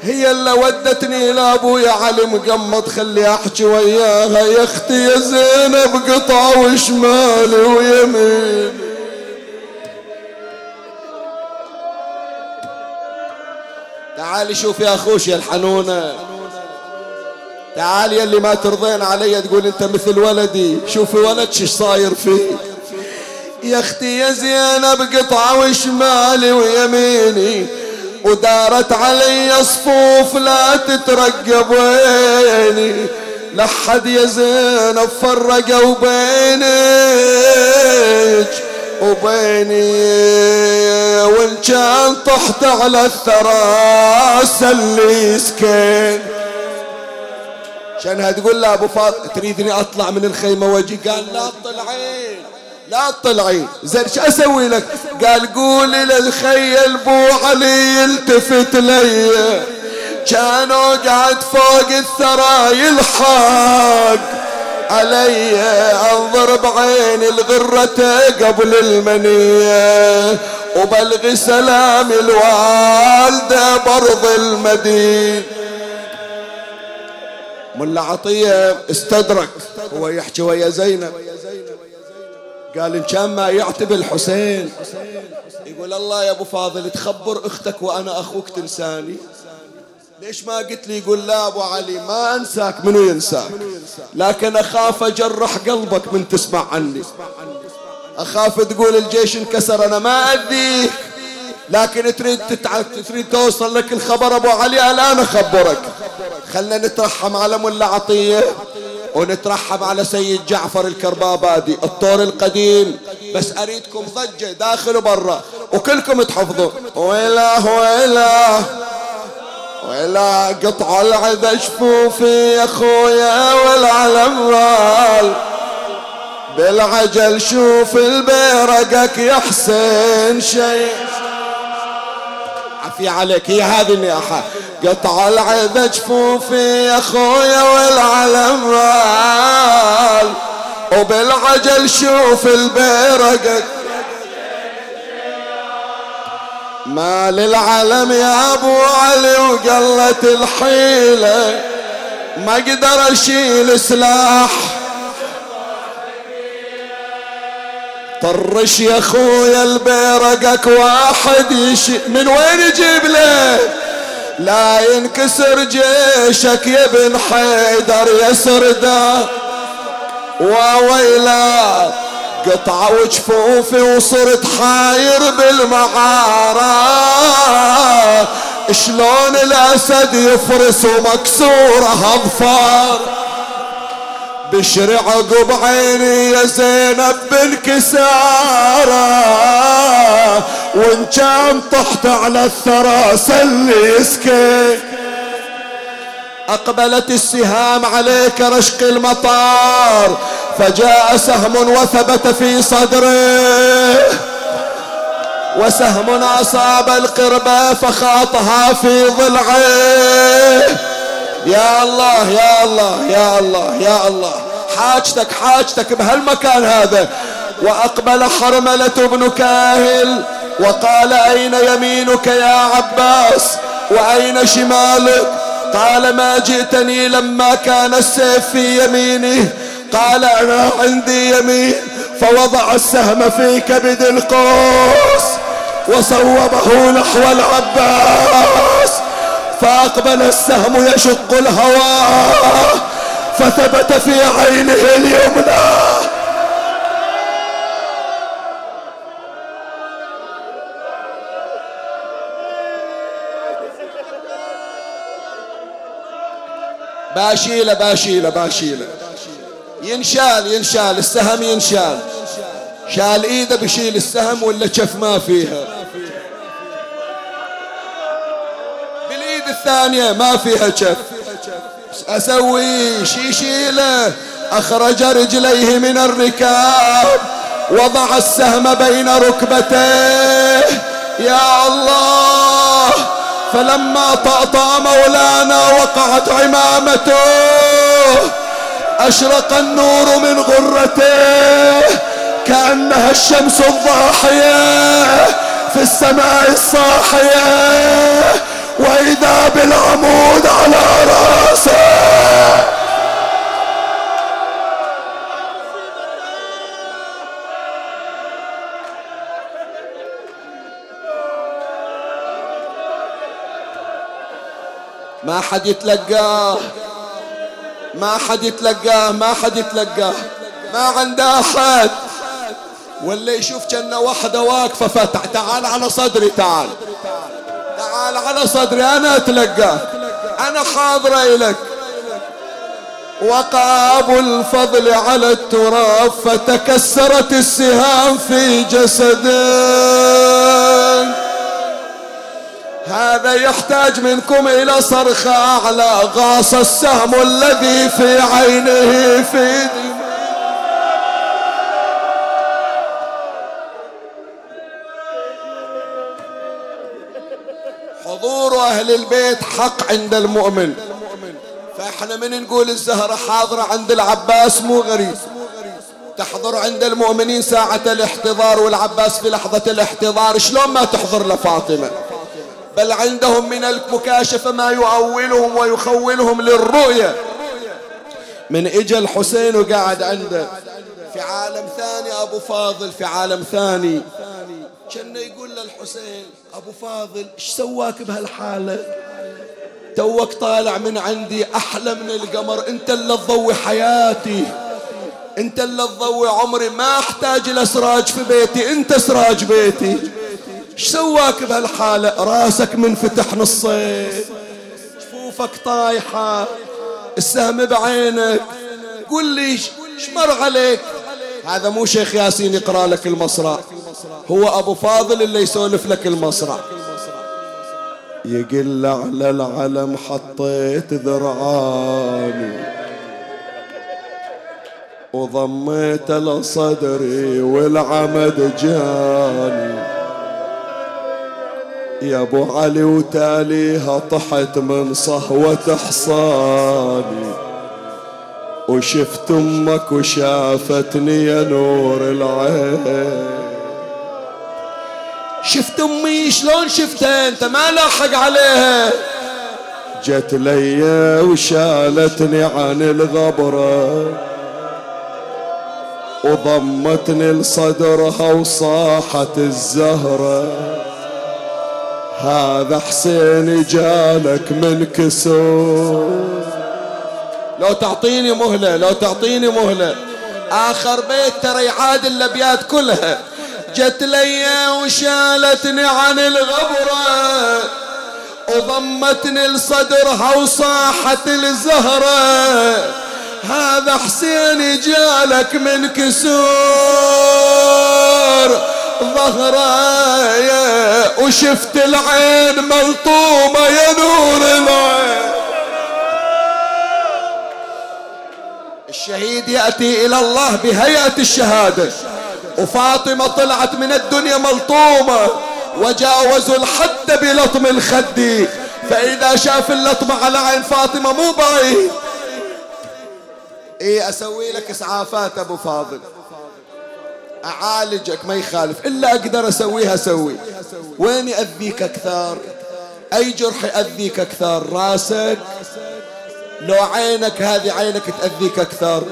هي اللي ودتني لأبويا علي مقمط خلي أحكي وياها يا أختي يا زينب قطع وشمالي ويميني. تعالي شوف يا أخوش يا الحنونة. تعال يا اللي ما ترضين علي تقول أنت مثل ولدي. شوفي ولدش إيش صاير فيه. يا أختي يا زينب قطعه وشمالي ويميني. ودارت علي صفوف لا تترقب ويني. لحد يا زينب فرقوا بينك وبيني. وإن كان طحت على الثرى سلي سكين كانها تقول له ابو فاطمه تريدني أطلع من الخيمة وأجي؟ قال لا تطلعين. لا تطلعي. زين شو أسوي لك؟ قال قولي للخيل بو علي يلتفت لي. كانوا قاعد فوق الثرى يلحق علي. أنظر بعين الغرة قبل المنية. وبلغ سلام الوالدة برض المدين ملا عطية استدرك. هو يحكي ويا زينب. قال إن كان ما يعتب الحسين يقول الله يا أبو فاضل تخبر أختك وأنا أخوك تنساني. ليش ما قلت لي؟ يقول لا أبو علي ما أنساك منو ينساك؟ لكن أخاف أجرح قلبك من تسمع عني. أخاف تقول الجيش انكسر أنا ما أذيك لكن تريد تتعب تريد توصل لك الخبر أبو علي الآن أخبرك. خلنا نترحم على ملا عطية. ونترحب على سيد جعفر الكربابادي الطور القديم. بس أريدكم ضجة داخل وبرا وكلكم تحفظوا. ويلا ويلا ويلا قطع العذا شفوفي يا خويا والعلم رال. بالعجل شوف البيرقك يا حسين شيء عفي عليك. هي هذه النياحة قطع العذا جفوفي يا خويا والعلم رال. وبالعجل شوف البيرق ما للعلم يا أبو علي وقلت الحيلة. ما أقدر أشيل سلاح. طرش يا خويا البيرقك واحد يشي من وين يجيب له؟ لا ينكسر جيشك يا ابن حيدر يا سرده. وويلا قطع وجفوفي وصرت حاير بالمعارة. شلون الاسد يفرس ومكسورة أظفار؟ بشر عقب عيني يا زينب بالكسارة وإن كان طحت على الثرى سلي يسكت أقبلت السهام عليك رشق المطار فجاء سهم وثبت في صدره. وسهم أصاب القربة فخاطها في ضلعه يا الله يا الله يا الله يا الله. حاجتك حاجتك بهالمكان هذا. وأقبل حرملة بن كاهل وقال أين يمينك يا عباس؟ وأين شمالك؟ قال ما جئتني لما كان السيف في يمينه. قال أنا عندي يمين فوضع السهم في كبد القوس وصوبه نحو العباس. فأقبل السهم يشق الهواء فثبت في عينه اليمنى. باشيله باشيله باشيله ينشال ينشال السهم ينشال. شال إيده بشيل السهم ولا شف ما فيها. الثانية ما فيها شف أسوي شي شيله أخرج رجليه من الركاب وضع السهم بين ركبتيه. يا الله فلما طأطأ مولانا وقعت عمامته أشرق النور من غرته. كأنها الشمس الضاحية في السماء الصاحية. وإذا بالعمود على رأسه. ما حد يتلقاه. ما حد يتلقاه ما حد يتلقاه. ما عنده أحد. ولا يشوف كنا وحدة واقفة فتح تعال على صدري تعال. تعال على صدري أنا أتلقاه أنا حاضر إليك. وقع أبو الفضل على التراب فتكسرت السهام في جسده هذا يحتاج منكم إلى صرخة أعلى غاص السهم الذي في عينه في حضور أهل البيت حق عند المؤمن. فإحنا من نقول الزهرة حاضرة عند العباس مو غريب. تحضر عند المؤمنين ساعة الاحتضار والعباس في لحظة الاحتضار شلون ما تحضر لفاطمة؟ بل عندهم من المكاشفة ما يؤولهم ويخولهم للرؤية. من اجى الحسين وقعد عنده. في عالم ثاني أبو فاضل في عالم ثاني. كان يقول للحسين أبو فاضل إيش سواك بهالحالة؟ توك طالع من عندي أحلى من القمر أنت اللي تضوي حياتي أنت اللي تضوي عمري ما أحتاج الاسراج في بيتي أنت سراج بيتي. إيش سواك بهالحالة؟ راسك منفتح نصين جفوفك طايحة السهم بعينك قل لي إيش مر عليك؟ هذا مو شيخ ياسين يقرأ لك المصرع هو أبو فاضل اللي يسولف لك المصرع. يقل على العلم حطيت ذرعاني. وضميت لصدري والعمد جاني. يا أبو علي وتاليها طحت من صهوة حصاني وشفت أمك وشافتني يا نور العين. شفت أمي شلون شفتها؟ أنت ما لاحق عليها. جت لي وشالتني عن الغبرة وضمتني لصدرها وصاحت الزهرة. هذا حسين جالك من كسور. لو تعطيني مهلة لو تعطيني مهلة. آخر بيت ترى يعادل الأبيات كلها. جت لي وشالتني عن الغبرة وضمتني لصدرها وصاحت الزهرة. هذا حسين جالك من كسور ظهرة وشفت العين ملطومة يا نور العين. الشهيد يأتي إلى الله بهيئة الشهادة. وفاطمة طلعت من الدنيا ملطومة وجاوزوا الحد بلطم الخد. فإذا شاف اللطمة على عين فاطمة مو بعيد إيه أسوي لك إسعافات أبو فاضل. أعالجك ما يخالف. إلا أقدر أسويها أسوي. وين يأذيك أكثر؟ أي جرح يأذيك أكثر؟ راسك؟ لو عينك هذه عينك تأذيك أكثر.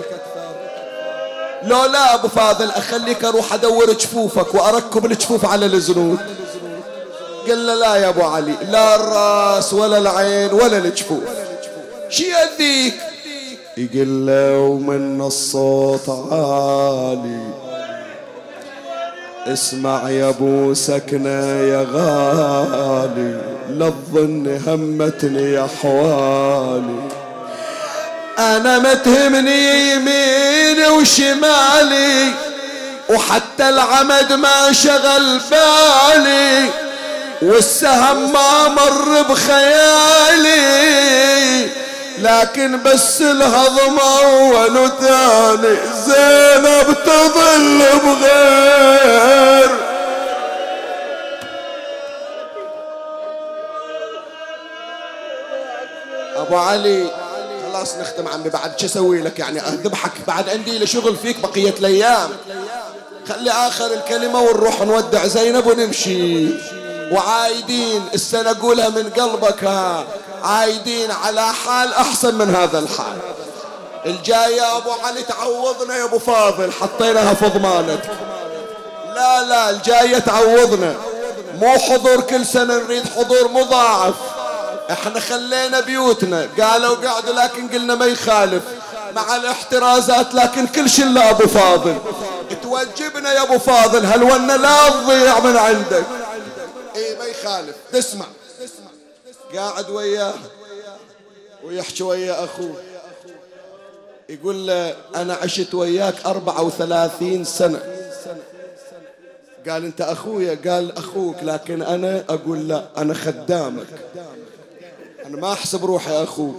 لو لا أبو فاضل أخليك أروح أدور جفوفك وأركب الجفوف على الزنود قال له لا يا أبو علي لا الرأس ولا العين ولا الجفوف. شي يأذيك؟ يقول له ومن الصوت عالي. اسمع يا أبو سكنة يا غالي لا تظن همتني يا أنا متهمني يميني وشمالي وحتى العمد ما شغل بالي والسهم ما مر بخيالي. لكن بس الهضم أول وثاني زينب تظل بغير. أبو علي خلاص نختم عمي بعد. شو أسوي لك يعني؟ اذبحك بعد عندي لشغل فيك بقية الأيام. خلي آخر الكلمة ونروح نودع زينب ونمشي. وعايدين السنة قولها من قلبك ها. عايدين على حال أحسن من هذا الحال. الجاي يا أبو علي تعوضنا يا أبو فاضل حطيناها في ضمانتك. لا لا الجاية تعوضنا. مو حضور كل سنة نريد حضور مضاعف. إحنا خلينا بيوتنا. قالوا قعدوا لكن قلنا ما يخالف. مع الاحترازات لكن كل شيء لا أبو فاضل. توجبنا يا أبو فاضل. هل لا تضيع من عندك؟ اي ما يخالف. تسمع. قاعد وياه. ويحكي ويا أخوه. يقول له أنا عشت وياك أربعة وثلاثين سنة. قال أنت أخويا؟ قال أخوك. لكن أنا أقول لا أنا خدامك. أنا ما أحسب روحي أخوك.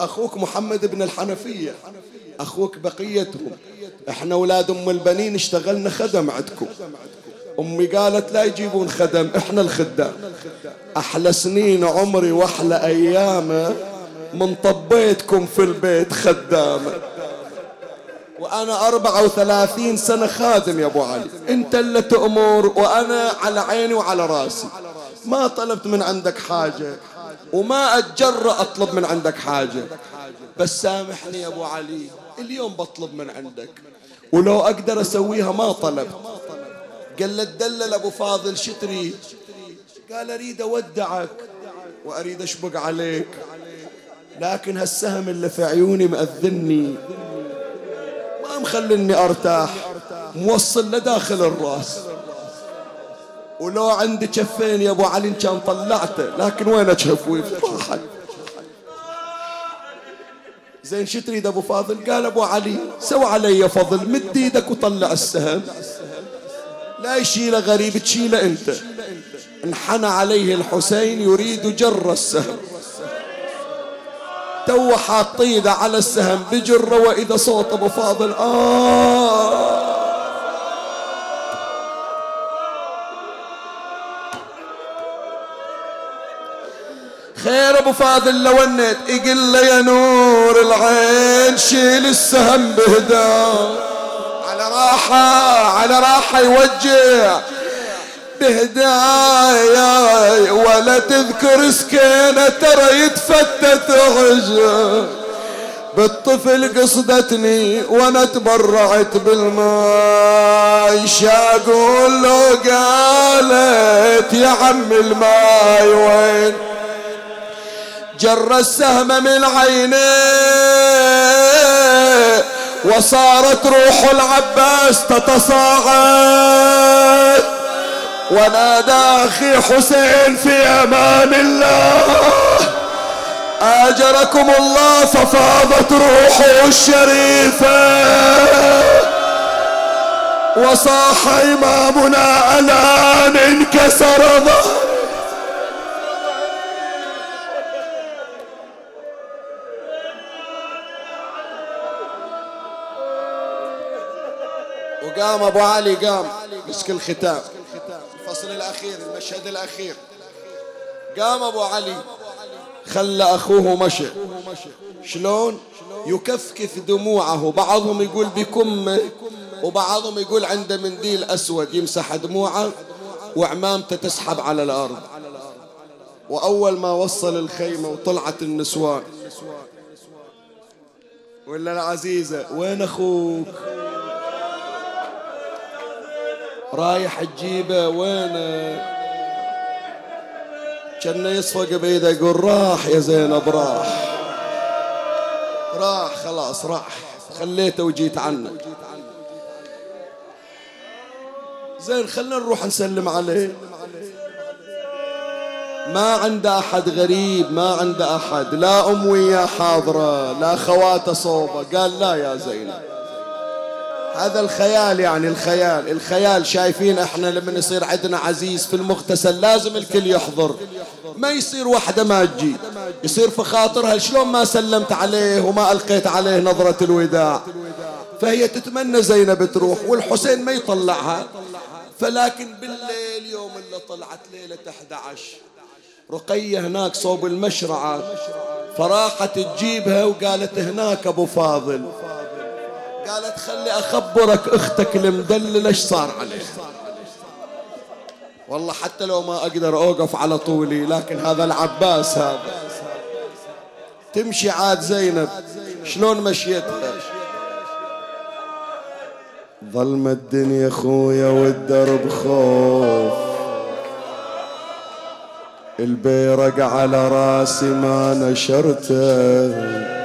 أخوك محمد بن الحنفية. أخوك بقيتهم. إحنا أولاد أم البنين اشتغلنا خدم عندكم. أمي قالت لا يجيبون خدم إحنا الخدام. أحلى سنين عمري وأحلى أيامه من طبيتكم في البيت خدامة وأنا أربعة وثلاثين سنة خادم يا أبو علي. أنت اللي تأمر وأنا على عيني وعلى رأسي. ما طلبت من عندك حاجة. وما أتجرأ أطلب من عندك حاجة. بس سامحني يا أبو علي اليوم بطلب من عندك. ولو أقدر أسويها ما طلبت. قال له تدلل أبو فاضل شو تريد قال أريد أودعك وأريد أشبق عليك. لكن هالسهم اللي في عيوني مأذني ما مخلني أرتاح موصل لداخل الرأس. ولو عندي كفين يا ابو علي كان طلعته لكن وين اجهف راحت زين شو تريد أبو فاضل؟ قال أبو علي سوى علي فضل مد إيدك وطلع السهم. لا يشيله غريب تشيله أنت. انحنى عليه الحسين يريد جر السهم. تو حاط على السهم بجره وإذا صوت أبو فاضل آه. خير ابو فاضل لو انت يقل يا نور العين شيل السهم بهداه على راحة على راحة يوجه بهدايا ولا تذكر سكينة ترى يتفتت عجل بالطفل قصدتني وأنا تبرعت بالماي. شاقول له قالت يا عم الماي وين؟ جر السهم من عينيه وصارت روح العباس تتصاعد. ونادى أخي حسين في أمان الله. آجركم الله ففاضت روحه الشريفة. وصاح إمامنا ألان انكسر ظهر وقام أبو علي قام مسك الختام. الفصل الأخير المشهد الأخير. قام أبو علي خلى أخوه مشى شلون؟ يكفكف دموعه. بعضهم يقول بكمه وبعضهم يقول عنده منديل أسود يمسح دموعه وعمامته تسحب على الأرض. وأول ما وصل الخيمة وطلعت النسوان. ولا العزيزة وين أخوك؟ رايح تجيبه وينه كان يصفق بيده يقول راح يا زينب راح. راح خلاص راح. خليته وجيت عنه زين خلنا نروح نسلم عليه. ما عنده أحد غريب ما عنده أحد. لا أم وياه حاضرة لا خواته صوبة. قال لا يا زينب. هذا الخيال يعني الخيال الخيال شايفين إحنا لما يصير عندنا عزيز في المغتسل لازم الكل يحضر. ما يصير واحدة ما تجي. يصير في خاطرها شلون ما سلمت عليه وما ألقيت عليه نظرة الوداع. فهي تتمنى زينب تروح والحسين ما يطلعها. فلكن بالليل يوم اللي طلعت ليلة 11 رقية هناك صوب المشرعة فراحت تجيبها وقالت هناك أبو فاضل. قالت خلي أخبرك أختك المدللة إيش صار عليها والله حتى لو ما أقدر أوقف على طولي لكن هذا العباس هذا. تمشي عاد زينب شلون مشيتها؟ ظلم الدنيا خويا والدرب خوف. البيرق على راسي ما نشرته.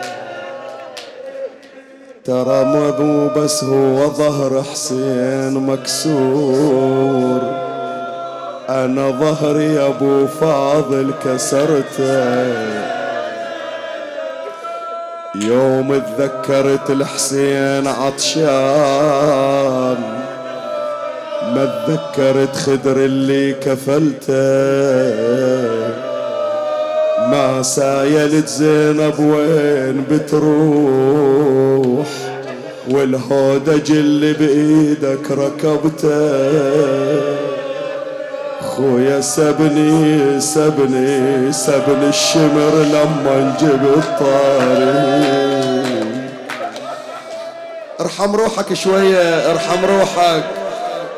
ترى مو بس هو ظهر حسين مكسور. أنا ظهري يا أبو فاضل كسرته يوم تذكرت الحسين عطشان ما تذكرت خدر اللي كفلته ما سايلت زينب وين بتروح؟ والهودج اللي بإيدك ركبته خويا سبني سبني سبني الشمر لما نجيب الطاري ارحم روحك شوية ارحم روحك.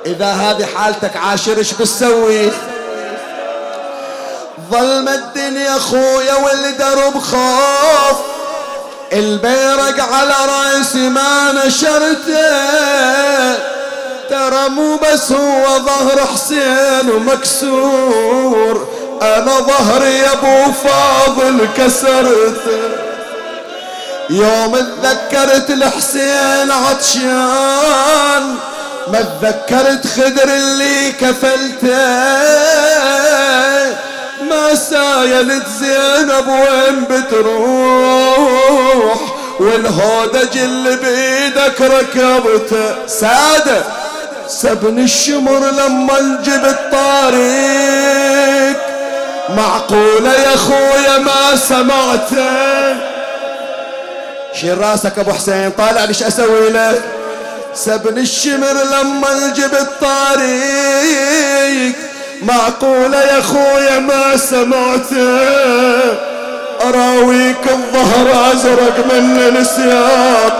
إذا هذه حالتك عاشر إيش بتسوي؟ ظلم الدنيا خويا والدرب خوف البيرق على رأسي ما نشرته. ترى مو بس هو ظهر حسين ومكسور أنا ظهري يا أبو فاضل كسرته. يوم تذكرت الحسين عطشان ما تذكرت خدر اللي كفلته. ما سايلت زينب وين بتروح؟ والهودج اللي بيدك ركبته سادة سبن الشمر لما نجيب الطريق معقولة يا خويا ما سمعته شيل راسك أبو حسين طالع ليش أسوي لك سبن الشمر لما نجيب الطريق معقولة يا خويا ما سمعته أراويك الظهر أزرق من السياق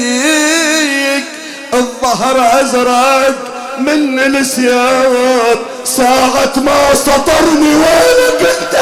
أراويك ظهر أزرق من السياد ساعة ما سطرني وينك انت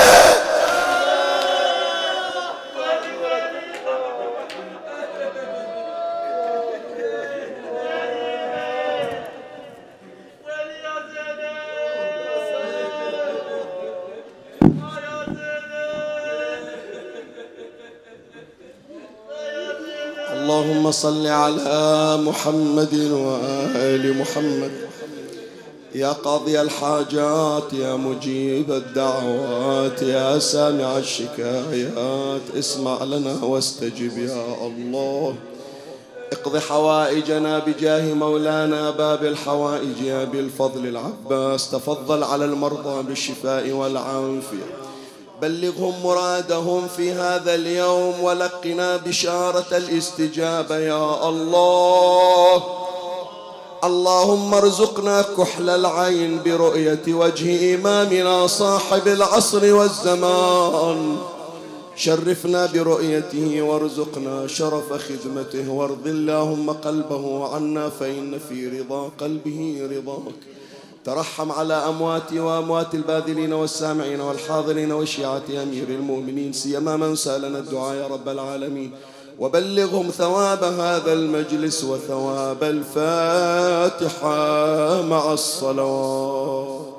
اللهم صل على محمد وآل محمد. يا قاضي الحاجات يا مجيب الدعوات يا سامع الشكايات اسمع لنا واستجب يا الله. اقض حوائجنا بجاه مولانا باب الحوائج يا بالفضل العباس. تفضل على المرضى بالشفاء والعافية. بلغهم مرادهم في هذا اليوم ولقنا بشارة الاستجابة يا الله. اللهم ارزقنا كحل العين برؤية وجه إمامنا صاحب العصر والزمان. شرفنا برؤيته وارزقنا شرف خدمته وارض اللهم قلبه عنا فإن في رضا قلبه رضاك. ترحم على أمواتي وأموات الباذلين والسامعين والحاضرين وشيعة أمير المؤمنين سيما من سألنا الدعاء يا رب العالمين. وبلغهم ثواب هذا المجلس وثواب الفاتحة مع الصلوات.